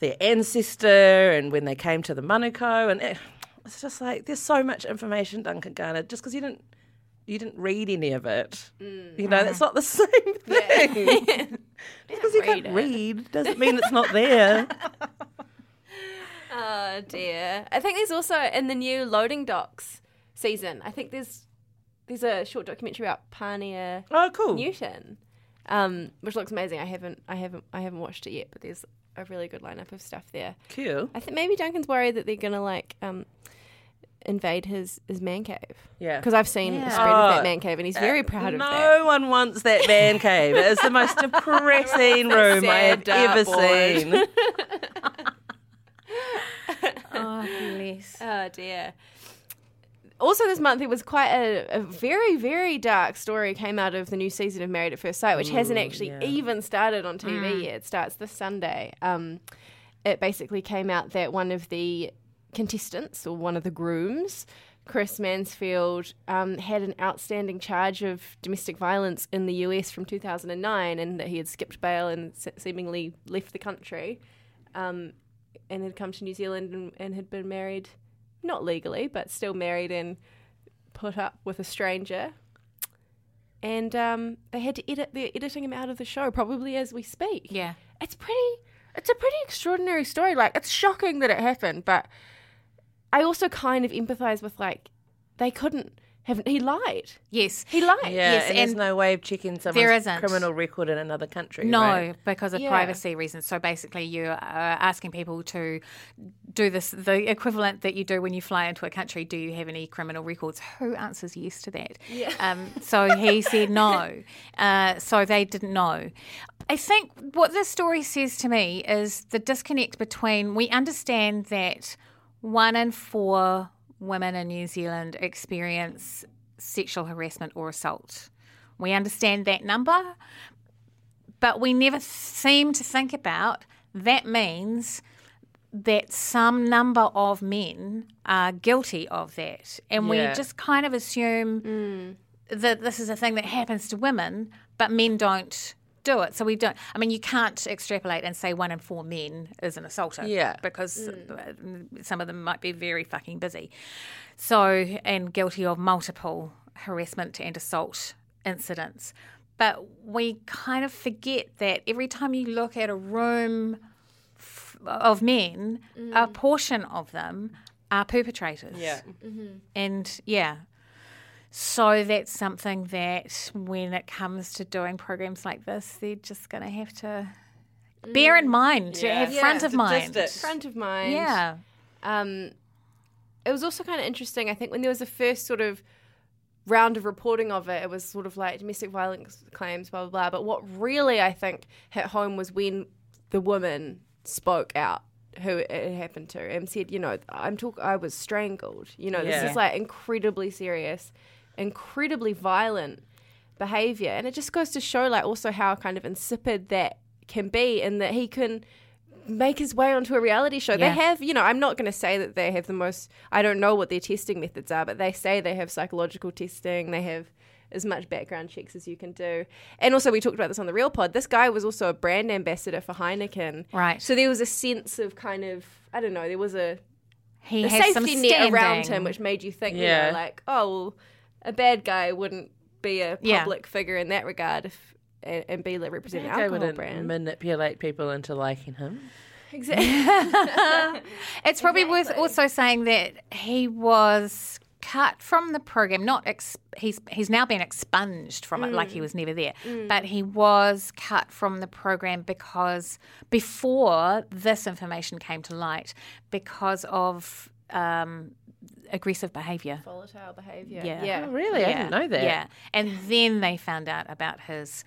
their ancestor and when they came to the Manukau. And eh, it's just like, there's so much information, Duncan Garner, just because you didn't. You didn't read any of it. Mm. You know, that's uh-huh. not the same thing. Because you can't it. read doesn't mean it's not there. Oh dear. I think there's also in the new Loading Docs season. I think there's there's a short documentary about Pania oh, cool. Newton, um, which looks amazing. I haven't I haven't I haven't watched it yet, but there's a really good lineup of stuff there. Cool. I think maybe Duncan's worried that they're gonna like um, invade his his man cave. Yeah. Because I've seen Yeah. a spread of Oh, that man cave, and he's very proud of no that. No one wants that man cave. It is the most depressing room I have ever dartboard. seen. Oh, bless. Oh dear. Also, this month there was quite a, a very, very dark story came out of the new season of Married at First Sight, which hasn't actually yeah. even started on TV yet. It starts this Sunday. Um, it basically came out that one of the contestants, or one of the grooms, Chris Mansfield, um, had an outstanding charge of domestic violence in the US from 2009, and that he had skipped bail and se- seemingly left the country, um, and had come to New Zealand and, and had been married, not legally, but still married and put up with a stranger. And um, they had to edit. They're editing him out of the show, probably as we speak Yeah. it's pretty it's a pretty extraordinary story like it's shocking that it happened but i also kind of empathize with like they couldn't have he lied Yes. he lied Yeah, Yes, and, there's no way of checking someone's criminal record in another country. No, right? because of Yeah. privacy reasons. So basically, you are asking people to do this, the equivalent that you do when you fly into a country. Do you have any criminal records? Who answers yes to that? Yeah. Um, so he said no. Uh, so they didn't know. I think what this story says to me is the disconnect between we understand that one in four women in New Zealand experience sexual harassment or assault. We understand that number, but we never seem to think about that means that some number of men are guilty of that. And Yeah. we just kind of assume mm. that this is a thing that happens to women, but men don't do it. So we don't, I mean, you can't extrapolate and say one in four men is an assaulter. Yeah. Because mm. uh, some of them might be very fucking busy. So, and guilty of multiple harassment and assault incidents. But we kind of forget that every time you look at a room f- of men, a mm. portion of them are perpetrators. Yeah. Mm-hmm. And yeah. So that's something that when it comes to doing programs like this, they're just going to have to bear in mind, to Yeah. have front of mind. Statistics. front of mind Yeah. um, it was also kind of interesting. I think when there was the first sort of round of reporting of it, it was sort of like domestic violence claims, blah blah blah. But what really I think hit home was when the woman spoke out who it happened to and said, you know, I'm talk I was strangled. You know, this is like incredibly serious, incredibly violent behavior, and it just goes to show like also how kind of insipid that can be, and that he can make his way onto a reality show. Yeah. They have, you know, I'm not going to say that they have the most, I don't know what their testing methods are, but they say they have psychological testing, they have as much background checks as you can do. And also, we talked about this on the Real Pod. This guy was also a brand ambassador for Heineken. Right. So there was a sense of kind of, I don't know, there was a, He a has some safety net around him, which made you think, Yeah. you know, like, oh, well, a bad guy wouldn't be a Yeah. public figure in that regard if. And, and be like representing That guy alcohol wouldn't brand. manipulate people into liking him. Exactly. It's probably worth also saying that he was cut from the program. Not ex- he's he's now been expunged from it, like he was never there. But he was cut from the program because before this information came to light, because of um, aggressive behaviour. Volatile behaviour. Yeah. Yeah. Oh, really? I didn't know that. Yeah, and then they found out about his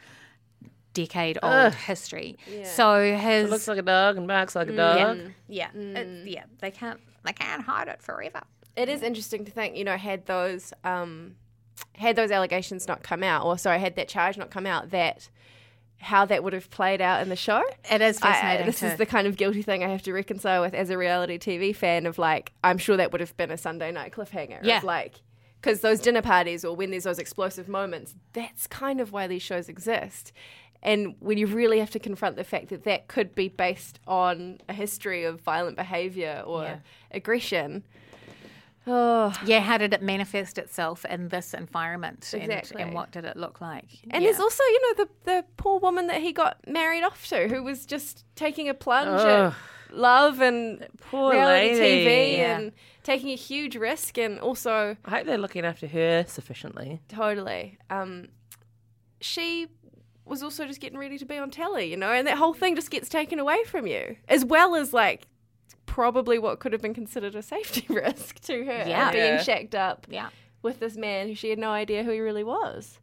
decade-old history. So his It looks like a dog and barks like a dog. yeah, it- yeah, they can't they can't hide it forever. It is interesting to think, you know, had those um, had those allegations not come out, or sorry, had that charge not come out, that how that would have played out in the show. It is I- fascinating. this to- is the kind of guilty thing I have to reconcile with as a reality TV fan. Of like, I'm sure that would have been a Sunday night cliffhanger. Yeah. Like, because those dinner parties or when there's those explosive moments, that's kind of why these shows exist. And when you really have to confront the fact that that could be based on a history of violent behavior or Yeah. aggression. Oh, yeah, how did it manifest itself in this environment? and- Exactly. And, what did it look like? And yeah. there's also, you know, the the poor woman that he got married off to, who was just taking a plunge Ugh. at love and Poor reality lady. TV Yeah. and taking a huge risk, and also I hope they're looking after her sufficiently. totally, um, she was also just getting ready to be on telly, you know, and that whole thing just gets taken away from you, as well as like probably what could have been considered a safety risk to her Yeah. being Yeah. shacked up yeah. with this man who she had no idea who he really was.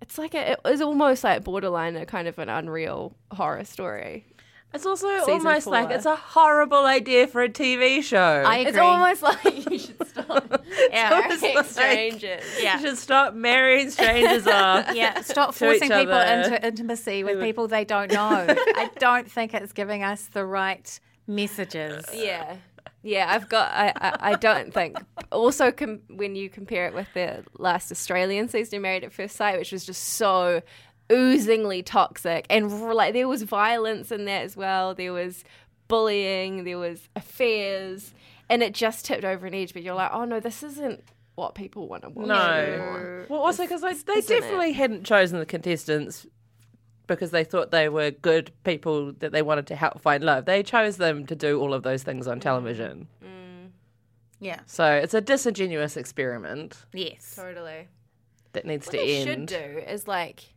It's like a, it was almost like borderline a kind of an unreal horror story. It's also Season almost like it's a horrible idea for a TV show. I agree. It's almost like you should stop yeah. almost marrying like- strangers. Yeah. You should stop marrying strangers off. Yeah, stop forcing people other. into intimacy with people they don't know. I don't think it's giving us the right messages. Yeah. Yeah, I've got. I, I, I don't think. Also, com- when you compare it with the last Australian season of Married at First Sight, which was just so oozingly toxic, and r- like there was violence in that as well. There was bullying. There was affairs, and it just tipped over an edge. But you're like, oh no, this isn't what people want to watch. No. Well, also because like, they isn't it? definitely hadn't chosen the contestants because they thought they were good people that they wanted to help find love. They chose them to do all of those things on mm. television. Mm. Yeah. So it's a disingenuous experiment Yes. Totally. that needs What to they end. should do is like.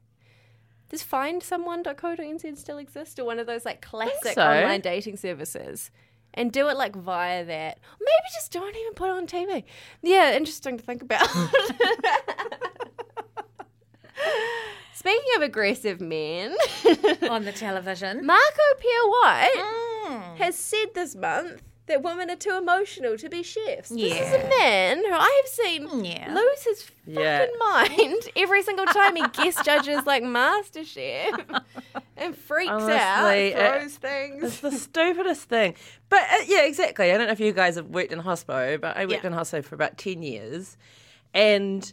Does findsomeone.co.nz still exist or one of those like classic so. online dating services? And do it like via that. Maybe just don't even put it on TV. Yeah, interesting to think about. Speaking of aggressive men, On the television. Marco Pierre White has said this month that women are too emotional to be chefs. This is a man who I have seen Yeah. lose his fucking Yeah. mind every single time he guest judges like MasterChef and freaks Honestly, out, it- throws things. It's the stupidest thing. But uh, yeah, exactly. I don't know if you guys have worked in hospo, but I worked Yeah. in hospo for about 10 years. And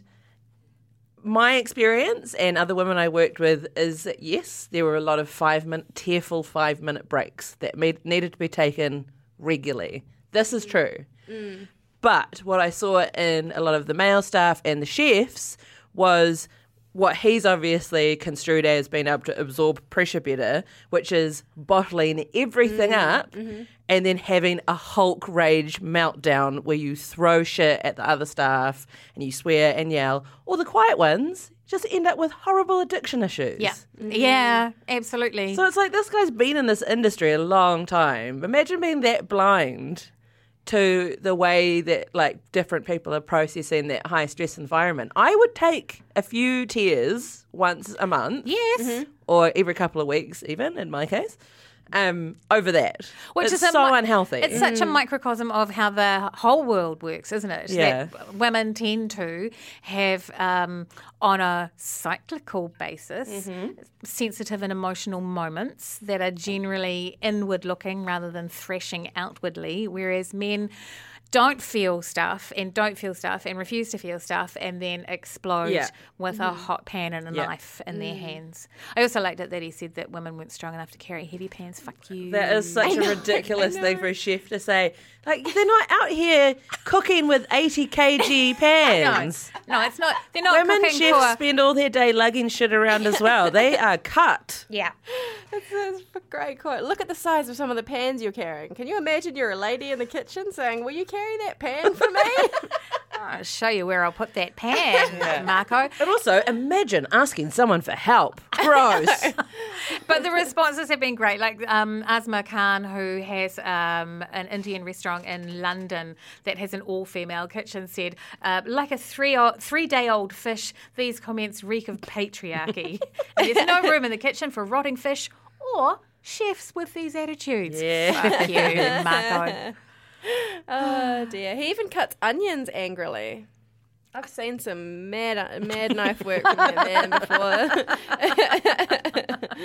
my experience and other women I worked with is that yes, there were a lot of five minute, tearful five minute breaks that made, needed to be taken regularly. This is true. Mm. But what I saw in a lot of the male staff and the chefs was what he's obviously construed as being able to absorb pressure better, which is bottling everything mm-hmm, up mm-hmm. and then having a Hulk rage meltdown where you throw shit at the other staff and you swear and yell, or the quiet ones just end up with horrible addiction issues. Yeah. Mm-hmm. Yeah, absolutely. So it's like this guy's been in this industry a long time. Imagine being that blind to the way that like different people are processing that high stress environment. I would take a few tears once a month. yes. Or every couple of weeks even in my case. Um, over that. Which it's is so mi- unhealthy. It's such a microcosm of how the whole world works, isn't it? Yeah. That women tend to have, um, on a cyclical basis, Mm-hmm. sensitive and emotional moments that are generally inward looking rather than threshing outwardly, whereas men don't feel stuff and don't feel stuff and refuse to feel stuff and then explode Yeah. with a mm-hmm. hot pan and a Yeah. knife in their mm. hands. I also liked it that he said that women weren't strong enough to carry heavy pans. Fuck you. That is such a ridiculous thing for a chef to say. Like they're not out here cooking with eighty kg pans. No, it's not. They're not Women chefs for. spend all their day lugging shit around as well. They are cut. yeah, That's, that's a great quote. Look at the size of some of the pans you're carrying. Can you imagine you're a lady in the kitchen saying, "Will you carry that pan for me?" I'll show you where I'll put that pan, Marco. But also, imagine asking someone for help. Gross. But the responses have been great. Like um, Asma Khan, who has um, an Indian restaurant in London that has an all-female kitchen, said, uh, "Like a three three day old fish, these comments reek of patriarchy. there's no room in the kitchen for rotting fish or chefs with these attitudes." Yeah. Fuck you, Marco. Oh dear. He even cuts onions angrily. I've seen some mad mad knife work from that man before.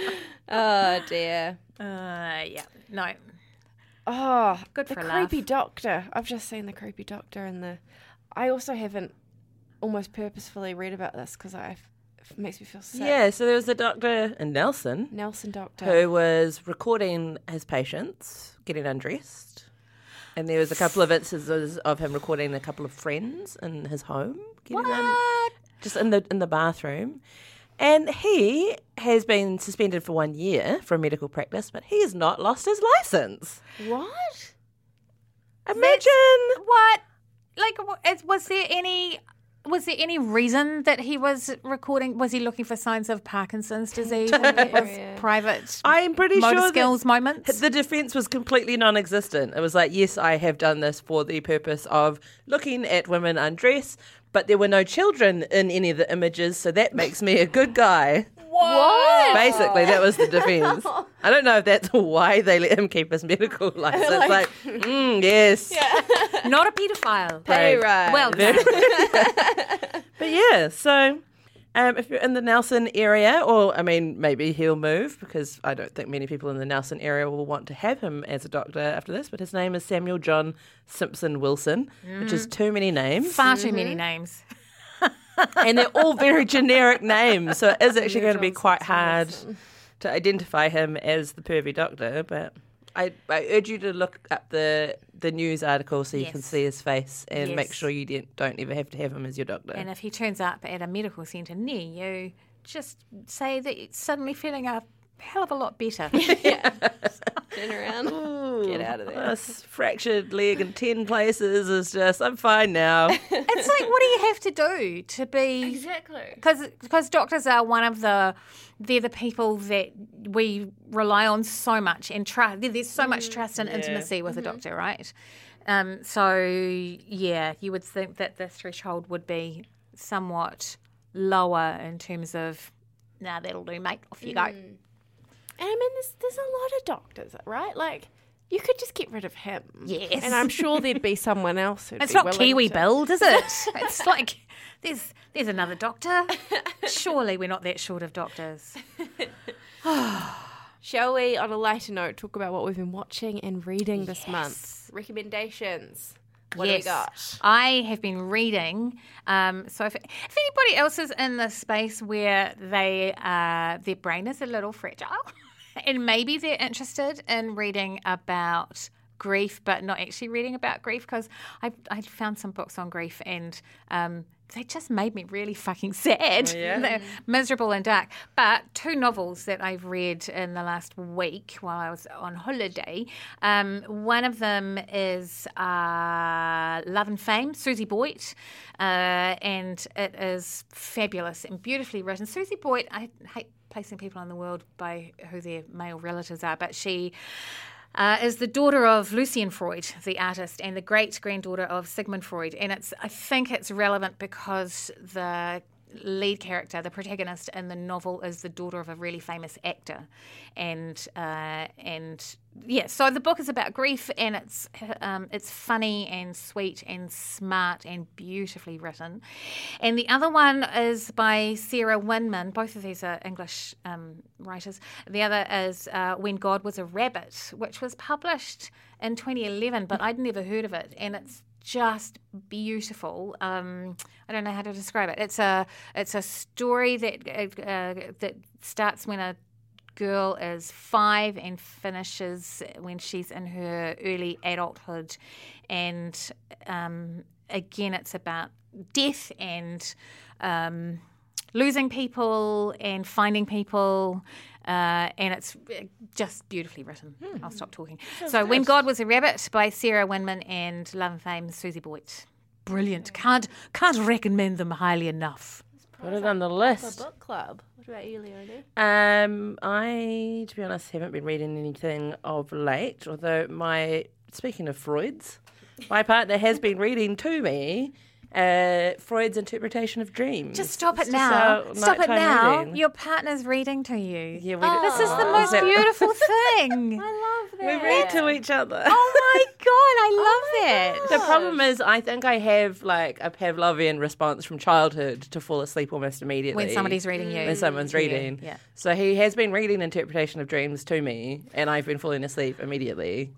oh dear. Uh, yeah, no. Oh, Good the for a creepy laugh. doctor. I've just seen the creepy doctor and the. I also haven't almost purposefully read about this because I it makes me feel sick. yeah, so there was a doctor in Nelson Nelson Doctor. who was recording his patients getting undressed. And there was a couple of instances of him recording a couple of friends in his home, getting un- just in the in the bathroom. And he has been suspended for one year from medical practice, but he has not lost his license. What? Imagine. What? Like, was there any? Was there any reason that he was recording? Was he looking for signs of Parkinson's disease in private I'm pretty motor sure that- skills moments? The defense was completely non existent. It was like, yes, I have done this for the purpose of looking at women undress, but there were no children in any of the images, so that makes me a good guy. What? Basically, that was the defense. I don't know if that's why they let him keep his medical license. like, mm, yes. Not a paedophile. Hey, Right. right. Well done. But yeah, so um, if you're in the Nelson area, or I mean, maybe he'll move because I don't think many people in the Nelson area will want to have him as a doctor after this. But his name is Samuel John Simpson Wilson, which is too many names, Far too many names. and they're all very generic names. So it is actually going to be quite Simpson hard Wilson. to identify him as the pervy doctor. But I, I urge you to look up the the news article so you can see his face and make sure you don't, don't ever have to have him as your doctor. And if he turns up at a medical centre near you, just say that you're suddenly feeling a hell of a lot better. Turn around. Get out of there. This fractured leg in 10 places is just, I'm fine now. it's like, what do you have to do to be Exactly. because doctors are one of the they're the people that we rely on so much and trust. There's so much mm, trust and intimacy with a mm-hmm. doctor, right? Um, so yeah, you would think that the threshold would be somewhat lower in terms of, nah, that'll do, mate. Off you go. Mm. And I mean, there's there's a lot of doctors, right? Like, you could just get rid of him. Yes. And I'm sure there'd be someone else. Who'd be like, It's not Kiwi to- build, is it? it's like there's there's another doctor. Surely we're not that short of doctors. Shall we, on a lighter note, talk about what we've been watching and reading this month? Recommendations. What do we got? I have been reading. Um, so if, if anybody else is in the space where they uh, their brain is a little fragile, and maybe they're interested in reading about grief, but not actually reading about grief, because I I found some books on grief and. Um, they just made me really fucking sad. They're miserable and dark. But two novels that I've read in the last week while I was on holiday. Um, one of them is uh, Love and Fame, Susie Boyt, uh, and it is fabulous and beautifully written. Susie Boyt, I hate placing people in the world by who their male relatives are, but she uh, is the daughter of Lucian Freud, the artist, and the great granddaughter of Sigmund Freud. And it's I think it's relevant because the lead character, the protagonist in the novel, is the daughter of a really famous actor, and uh, and yeah. So the book is about grief, and it's um, it's funny and sweet and smart and beautifully written. And the other one is by Sarah Winman. Both of these are English um, writers. The other is uh, When God Was a Rabbit, which was published in 2011, but I'd never heard of it, and it's just beautiful. Um, I don't know how to describe it. It's a it's a story that uh, that starts when a girl is five and finishes when she's in her early adulthood, and um, again, it's about death and. Um, losing people and finding people, uh, and it's uh, just beautifully written. I'll stop talking. so, When God Was a Rabbit by Sarah Winman and Love and Fame Susie Boyt. brilliant. Can't can't recommend them highly enough. Put it on the A list. book club. What about you, Leonie? Um, I, to be honest, haven't been reading anything of late. Although my, speaking of Freud's, my partner has been reading to me uh, Freud's interpretation of dreams. Just stop it now. Stop it now. reading. Your partner's reading to you. Yeah, we This is the Oh. most that- beautiful thing. I love that. We read to each other. oh my god, I love that. The problem is, I think I have like a Pavlovian response from childhood to fall asleep almost immediately When somebody's reading you. when someone's reading. yeah. So he has been reading interpretation of dreams to me, and I've been falling asleep immediately.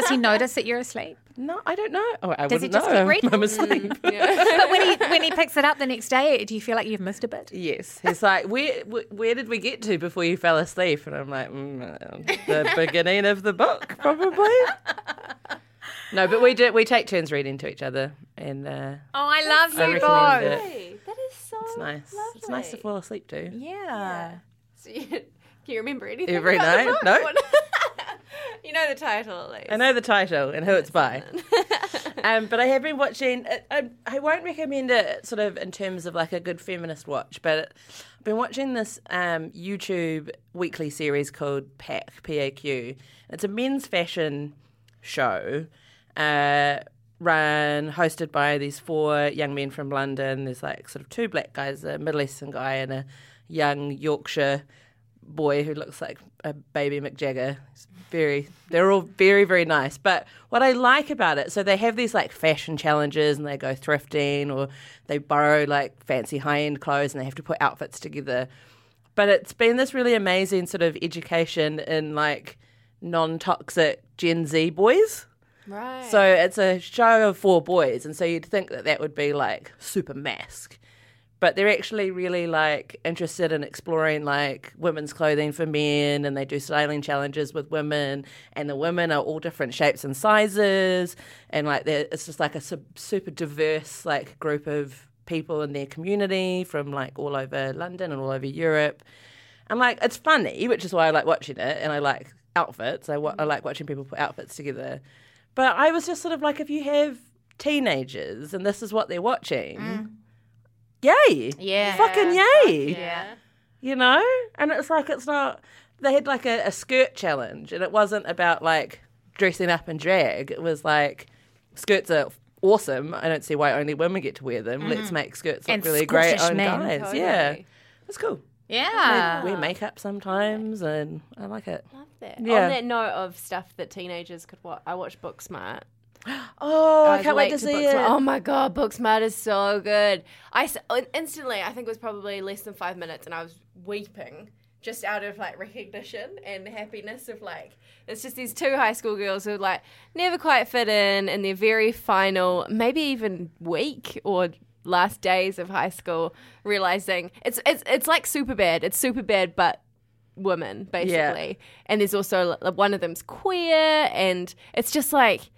Does he notice that you're asleep? No, I don't know. Oh, I Does he wouldn't just know. keep reading? I'm asleep. But when he when he picks it up the next day, do you feel like you've missed a bit? Yes, he's like, where, wh- where did we get to before you fell asleep? And I'm like, mm, uh, the beginning of the book, probably. No, but we do. We take turns reading to each other, and uh, Oh, I love I you recommend both. it. Hey, that is so It's nice. It's nice to fall asleep to. Yeah. So you, can you remember anything Every about the night? book? No. What- you know the title, at least. I know the title and who it's by. um, but I have been watching. uh, I, I won't recommend it sort of in terms of like a good feminist watch, but I've been watching this um, YouTube weekly series called PAQ, P-A-Q. It's a men's fashion show. Uh, run hosted by these four young men from London. There's like sort of two black guys, a Middle Eastern guy, and a young Yorkshire boy who looks like a baby Mick Jagger. He's very, they're all very, very nice. But what I like about it, so they have these like fashion challenges and they go thrifting or they borrow like fancy high end clothes and they have to put outfits together. But it's been this really amazing sort of education in like non toxic Gen Z boys. right. So it's a show of four boys, and so you'd think that that would be like super mask, but they're actually really like interested in exploring like women's clothing for men, and they do styling challenges with women, and the women are all different shapes and sizes, and like it's just like a super diverse like group of people in their community from like all over London and all over Europe. And like it's funny, which is why I like watching it, and I like outfits. I, wa- I like watching people put outfits together. But I was just sort of like, if you have teenagers and this is what they're watching, mm. Yay, Yeah. fucking yay, yeah. you know. And it's like it's not. They had like a, a skirt challenge, and it wasn't about like dressing up in drag. It was like skirts are awesome. I don't see why only women get to wear them. Mm-hmm. Let's make skirts look And really great on guys. Yeah, That's cool. Yeah. We Wear makeup sometimes, and I like it. Love that. Yeah. On that note of stuff that teenagers could watch, I watched Booksmart. Oh, I was can't wait to see it. Oh my god, Booksmart is so good. I instantly, I think it was probably less than five minutes, and I was weeping just out of like recognition and happiness of like it's just these two high school girls who like never quite fit in in their very final, maybe even week or last days of high school, realizing it's it's it's like Superbad. It's Superbad, but women basically and there's also one of them's queer and it's just like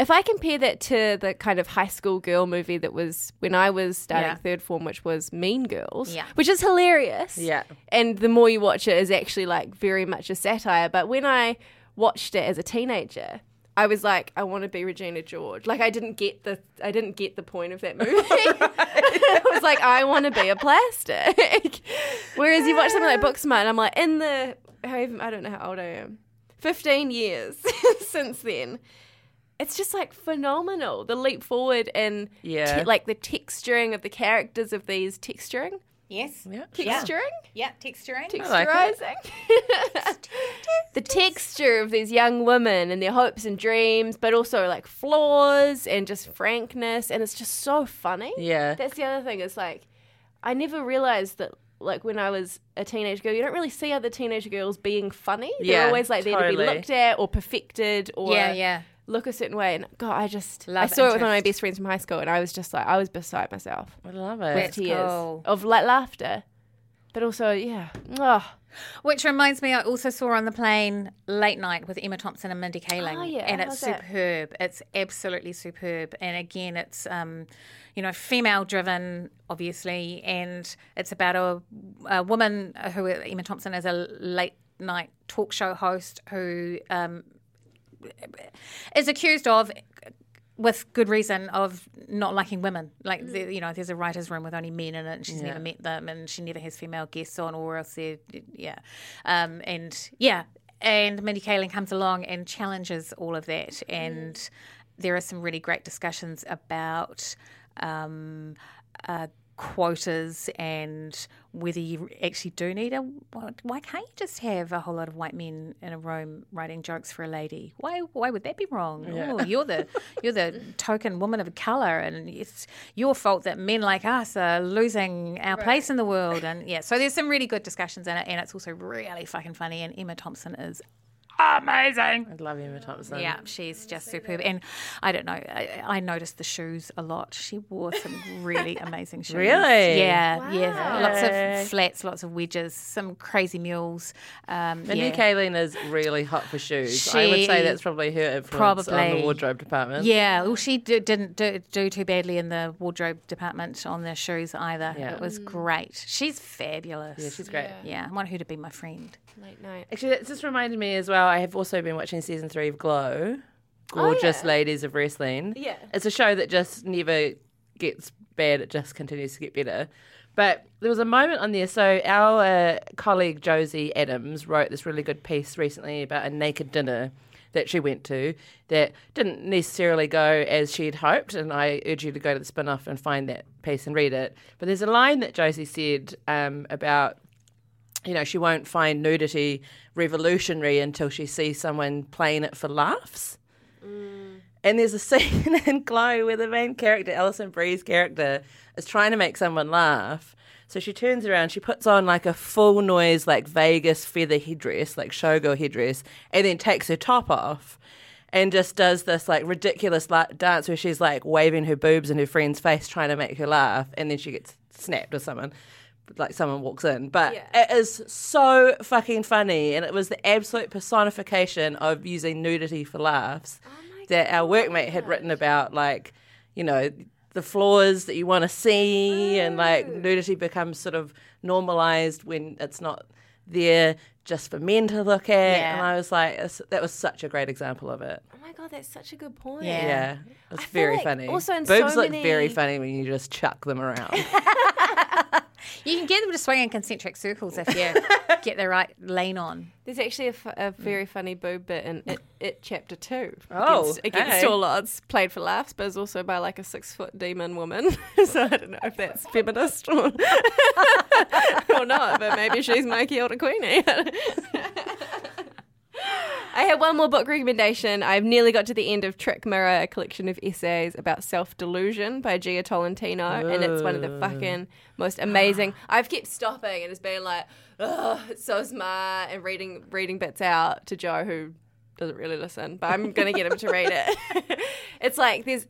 if i compare that to the kind of high school girl movie that was when i was starting Yeah. third form which was mean girls Yeah. which is hilarious Yeah. and the more you watch it is actually like very much a satire but when i watched it as a teenager I was like, I want to be Regina George. Like, I didn't get the, I didn't get the point of that movie. I was like, I want to be a plastic. Whereas you watch something like Booksmart, and I'm like, in the, I don't know how old I am, 15 years since then, it's just like phenomenal. The leap forward and Yeah. like the texturing of the characters of these texturing, Yes. Yeah. texturing, Yeah. Texturing. like texturizing. the texture of these young women and their hopes and dreams, but also like flaws and just frankness, and it's just so funny. Yeah. That's the other thing. Is like, I never realized that. Like when I was a teenage girl, you don't really see other teenage girls being funny. They're always like there to be looked at or perfected or Yeah, yeah. Look a certain way. And God, I just I Love saw it with one of my best friends from high school, and I was just like, I was beside myself I love with it. tears cool. of like laughter, but also yeah, oh, Which reminds me, I also saw on the plane Late Night with Emma Thompson and Mindy Kaling, Oh, yeah. and it's How's that? superb. It's absolutely superb. And again, it's um, you know female driven, obviously, and it's about a, a woman who Emma Thompson is a late night talk show host who um, is accused of with good reason of not liking women. Like, Mm. the, you know, there's a writer's room with only men in it, and she's Yeah. never met them, and she never has female guests on, or else they're, yeah. Um, and yeah, and Mindy Kaling comes along and challenges all of that. And there are some really great discussions about. Um, uh, quotas and whether you actually do need a why can't you just have a whole lot of white men in a room writing jokes for a lady? Why why would that be wrong? Oh, you're the you're the token woman of color and it's your fault that men like us are losing our place in the world and yeah so there's some really good discussions in it and it's also really fucking funny and Emma Thompson is amazing I love Emma Thompson. yeah, she's just superb. And I don't know, I, I noticed the shoes a lot. She wore some really amazing shoes. Really? Yeah, yeah. Lots of flats, lots of wedges, some crazy mules. Um, Mindy yeah. Kaling is really hot for shoes. I would say that's probably her influence on the wardrobe department. Yeah, well, she d- didn't do, do too badly in the wardrobe department on the shoes either. Yeah. It was great. She's fabulous. Yeah, she's great. Yeah, I want her to be my friend. Late night. Actually, that just reminded me as well. I have also been watching season three of Glow, Gorgeous yeah. Ladies of Wrestling. Yeah. It's a show that just never gets bad, it just continues to get better. But there was a moment on there. So, our uh, colleague Josie Adams wrote this really good piece recently about a naked dinner that she went to that didn't necessarily go as she'd hoped. And I urge you to go to the spin off and find that piece and read it. But there's a line that Josie said um, about you know, she won't find nudity revolutionary until she sees someone playing it for laughs. Mm. And there's a scene in Glow where the main character, Alison Brie's character, is trying to make someone laugh. So she turns around, she puts on like a full noise, like Vegas feather headdress, like showgirl headdress, and then takes her top off and just does this like ridiculous la- dance where she's like waving her boobs in her friend's face trying to make her laugh, and then she gets snapped or someone. Like someone walks in, but Yeah. it is so fucking funny, and it was the absolute personification of using nudity for laughs oh that our workmate had written about, like you know the flaws that you want to see, and like oh. nudity becomes sort of normalized when it's not there just for men to look at. Yeah. And I was like, that was such a great example of it. Oh my god, that's such a good point. Yeah. Yeah, it was I very like funny. also in Boobs so look very funny when you just chuck them around. You can get them to swing in concentric circles if you get the right lane on. There's actually a, f- a very funny boob bit in it, it chapter two. Oh, against, against hey. all odds, played for laughs, but is also by like a six foot demon woman. so I don't know if that's feminist or, or not, but maybe she's my Kia ora Queenie. I have one more book recommendation. I've nearly got to the end of Trick Mirror, a collection of essays about self delusion by Jia Tolentino, and it's one of the fucking most amazing. I've kept stopping and it's been like, oh, it's so smart, and reading reading bits out to Joe who doesn't really listen, but I'm gonna get him to read it. it's like there's.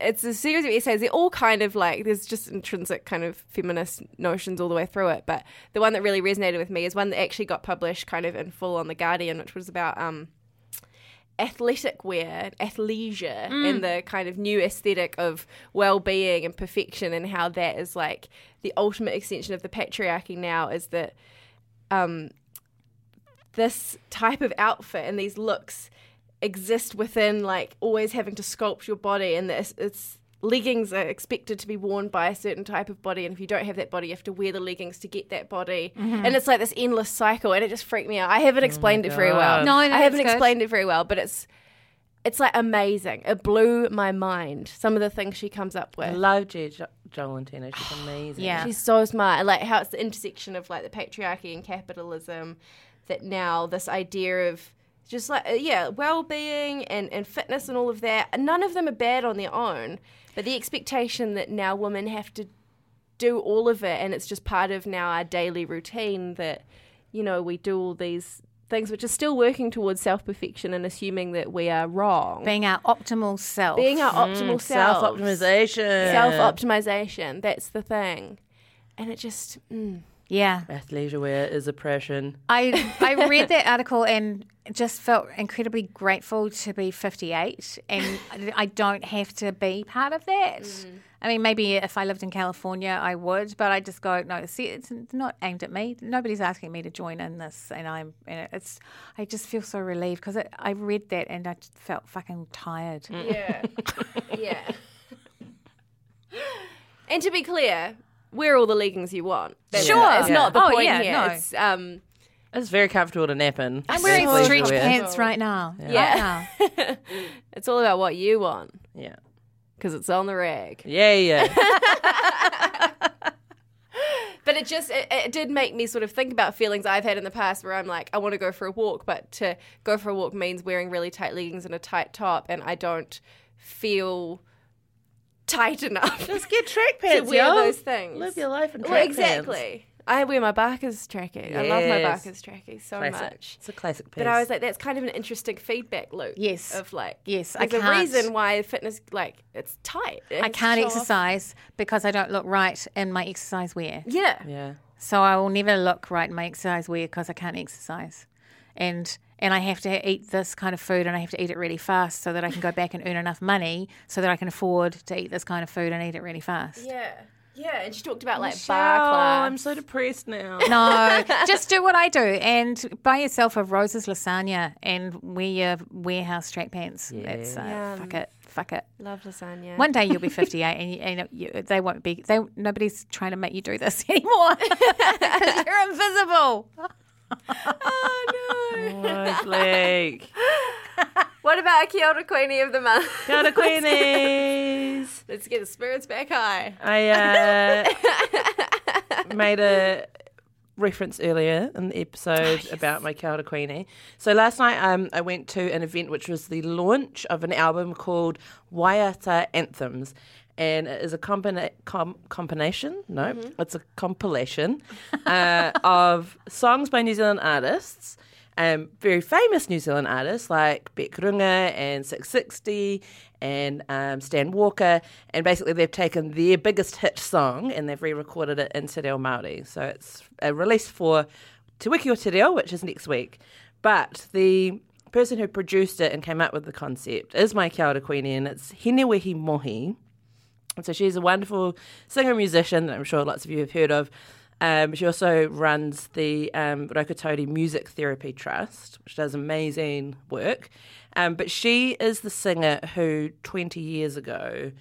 It's a series of essays. They're all kind of like there's just intrinsic kind of feminist notions all the way through it. But the one that really resonated with me is one that actually got published kind of in full on the Guardian, which was about um, athletic wear, athleisure, and the kind of new aesthetic of well-being and perfection, and how that is like the ultimate extension of the patriarchy now is that um, this type of outfit and these looks exist within like always having to sculpt your body, and this it's leggings are expected to be worn by a certain type of body and if you don't have that body you have to wear the leggings to get that body mm-hmm. and it's like this endless cycle and it just freaked me out i haven't oh explained it very well No, no, i haven't that's good. explained it very well but it's it's like amazing it blew my mind some of the things she comes up with I with love Jia jo- Jolentino. She's amazing. Yeah. She's so smart. And, Like how it's the intersection of like the patriarchy and capitalism that now this idea of just like uh, yeah, well-being and and fitness and all of that. None of them are bad on their own, but the expectation that now women have to do all of it and it's just part of now our daily routine that you know we do all these things which are still working towards self-perfection and assuming that we are wrong Being our optimal self. being our optimal self Self optimization. self optimization. That's the thing, and it just mm, Yeah. Athleisure wear is oppression. I I read that article and just felt incredibly grateful to be 58 and I don't have to be part of that. I mean, maybe if I lived in California, I would, but I just go, no, see, it's not aimed at me. Nobody's asking me to join in this, and I'm, and it's, I just feel so relieved because I read that and I just felt fucking tired. Yeah. yeah. And to be clear, wear all the leggings you want. That's Sure. not- it's not the Oh, point yeah, here. no. It's, um, It's very comfortable to nap in. I'm wearing Athleisure stretch wear. pants right now. Yeah. Right now. it's all about what you want Yeah. because it's on the rag. Yeah, yeah. But it just it, it did make me sort of think about feelings I've had in the past where I'm like I want to go for a walk, but to go for a walk means wearing really tight leggings and a tight top, and I don't feel tight enough Just get track pants, to pants, wear yo. those things. Live your life in track Well, pants. Exactly. I wear my Barker's trackie. I love my Yes. Barker's trackie so Classic. much. It's a classic piece. But I was like, that's kind of an interesting feedback loop. Yes. Of like, Yes, I there's a can't- reason why fitness, like, it's tight. It I can't show off- exercise because I don't look right in my exercise wear. Yeah. yeah. So I will never look right in my exercise wear because I can't exercise. And and I have to eat this kind of food and I have to eat it really fast so that I can go back and earn enough money so that I can afford to eat this kind of food and eat it really fast. Yeah. Yeah. And she talked about like Michelle, bar class. I'm so depressed now. No, just do what I do and buy yourself a Rose's lasagna and wear your warehouse track pants. That's uh, Yum. fuck it, fuck it. Love lasagna. One day you'll be 58 and, you, and you, they won't be. They nobody's trying to make you do this anymore because you're invisible. oh, no. Oh, Blake. What about Kia ora Queenie of the month? Kia ora, Queenies. Let's get the spirits back high. I uh, made a reference earlier in the episode about my Kia ora Queenie. So last night um, I went to an event which was the launch of an album called Waiata Anthems. And it is a combina- com- combination, no, it's a compilation uh, of songs by New Zealand artists um, very famous New Zealand artists like Bic Runga and Six60 and um, Stan Walker. And basically, they've taken their biggest hit song and they've re recorded it in Te Reo Māori. So it's a release for Te Wiki o Te Reo, which is next week. But the person who produced it and came up with the concept is my Kia ora Queenie, and it's Hinewehi Mohi. So she's a wonderful singer musician that I'm sure lots of you have heard of. Um, she also runs the um, Raukatauri Music Therapy Trust, which does amazing work. Um, but she is the singer who 20 years ago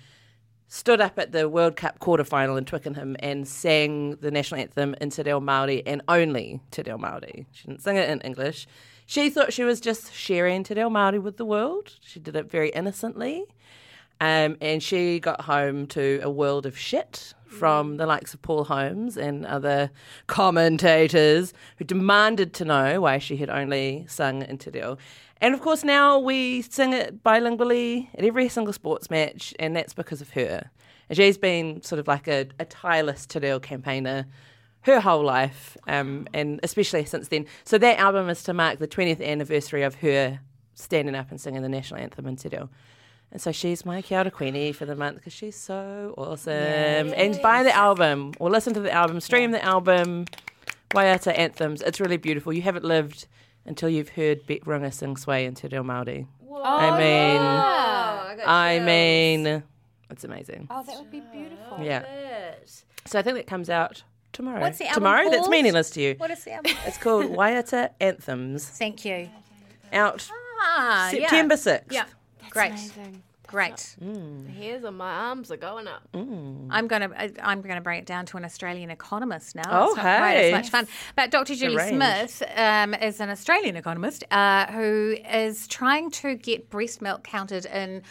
stood up at the World Cup quarterfinal in Twickenham and sang the national anthem in Te Reo Māori and only Te Reo Māori. She didn't sing it in English. She thought she was just sharing Te Reo Māori with the world. She did it very innocently. Um, and she got home to a world of shit from the likes of Paul Holmes and other commentators who demanded to know why she had only sung in Te Reo. And of course, now we sing it bilingually at every single sports match, and that's because of her. And she's been sort of like a, a tireless Te Reo campaigner her whole life, um, and especially since then. So that album is to mark the 20th anniversary of her standing up and singing the national anthem in Te Reo. And so she's my Kia ora Queenie for the month because she's so awesome. And buy the album or listen to the album, stream the album, Waiata Anthems. It's really beautiful. You haven't lived until you've heard Bic Runga sing Sway in Te Reo Māori. I mean, Oh, I, I mean, it's amazing. Oh, that would be beautiful. Yeah. It. So I think that comes out tomorrow. What's the album tomorrow? That's meaningless to you. What is the album? It's called Waiata Anthems. Thank you. Out Ah, September 6th. Yeah. Great. Amazing. Great. The hairs on my arms are going up. I'm gonna I- I'm gonna bring it down to an Australian economist now. Oh, it's not quite hey. as much fun. But Dr. Julie range. Smith um, is an Australian economist uh, who is trying to get breast milk counted in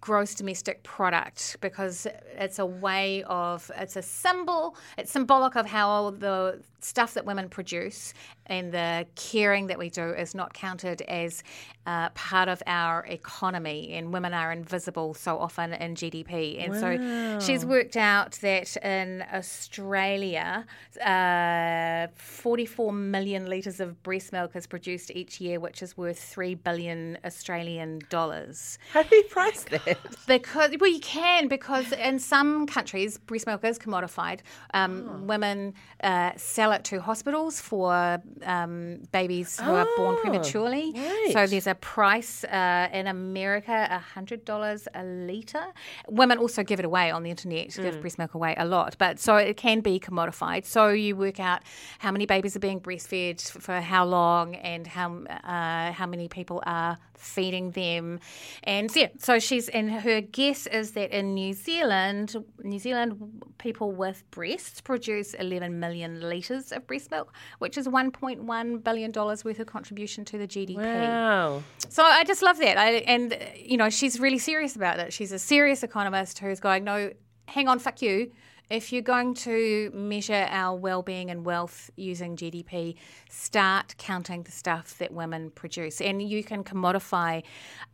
gross domestic product because it's a way of it's a symbol it's symbolic of how the stuff that women produce and the caring that we do is not counted as uh, part of our economy and women are invisible so often in GDP and so she's worked out that in Australia uh, 44 million litres of breast milk is produced each year which is worth 3 billion Australian dollars How do you price that? because well, you can because in some countries breast milk is commodified. Um, Oh. Women uh, sell sell it to hospitals for um, babies who are born prematurely. right. So there's a price uh, in America, $100 a litre. Women also give it away on the internet, give breast milk away a lot. But so it can be commodified. So you work out how many babies are being breastfed for how long and how, uh, how many people are feeding them. And yeah, so she's, and her guess is that in New Zealand, New Zealand people with breasts produce 11 million litres of breast milk, which is $1.1 billion worth of contribution to the GDP. Wow. So I just love that. I, and, you know, she's really serious about it. She's a serious economist who's going, no, hang on, fuck you. If you're going to measure our well-being and wealth using GDP, start counting the stuff that women produce, and you can commodify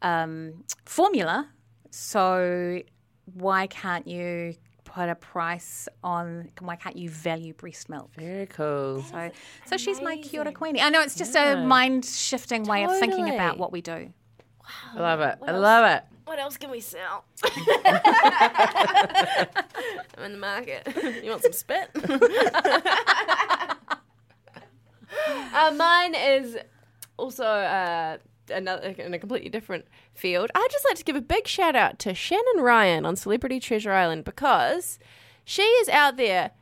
um, formula. So why can't you put a price on? Why can't you value breast milk? Very cool. So, so she's my Kia ora Queenie. I know it's just a mind-shifting way of thinking about what we do. I love it. I love it. What else can we sell? Market. You want some spit? uh, mine is also uh, another in a completely different field. I'd just like to give a big shout out to Shannon Ryan on Celebrity Treasure Island because she is out there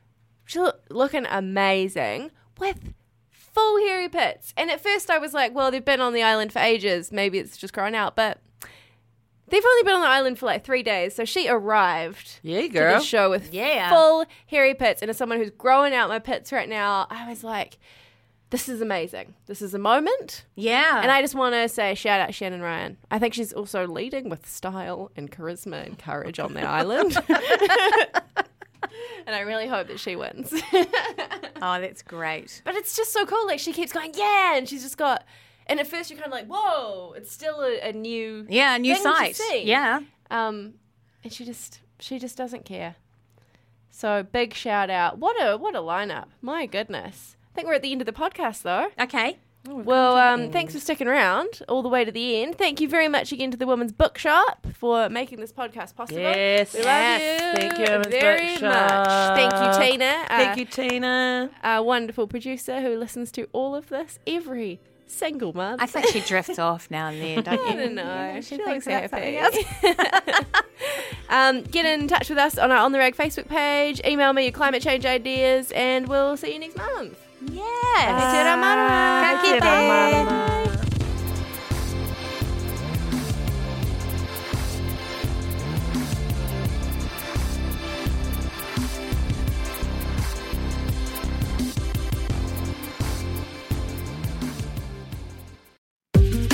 looking amazing with full hairy pits. And at first I was like, well, they've been on the island for ages. Maybe it's just growing out. But they've only been on the island for like three days. So she arrived Yeah, girl. to the show with Yeah. full hairy pits. And as someone who's growing out my pits right now, I was like, this is amazing. This is a moment. Yeah. And I just want to say shout out to Shannon Ryan. I think she's also leading with style and charisma and courage on the island. and I really hope that she wins. oh, that's great. But it's just so cool. Like she keeps going, yeah, and she's just got. And at first you're kind of like, whoa, it's still a, a new, Yeah, a new thing site. Yeah. Um, and she just she just doesn't care. So big shout out. What a what a lineup. My goodness. I think we're at the end of the podcast though. Okay. Well, um, thanks for sticking around all the way to the end. Thank you very much again to the Women's Bookshop for making this podcast possible. Yes. we love yes. you. Thank you, Women's very Bookshop. much. Thank you, Tina. Uh, Thank you, Tina. our wonderful producer who listens to all of this every single month. I think she drifts off now and then, don't you? I don't know. she She thinks looks about happy. something um, get in touch with us on our On the Rag Facebook page. Email me your climate change ideas, and we'll see you next month. Yes. Te rā mara. Ka kite.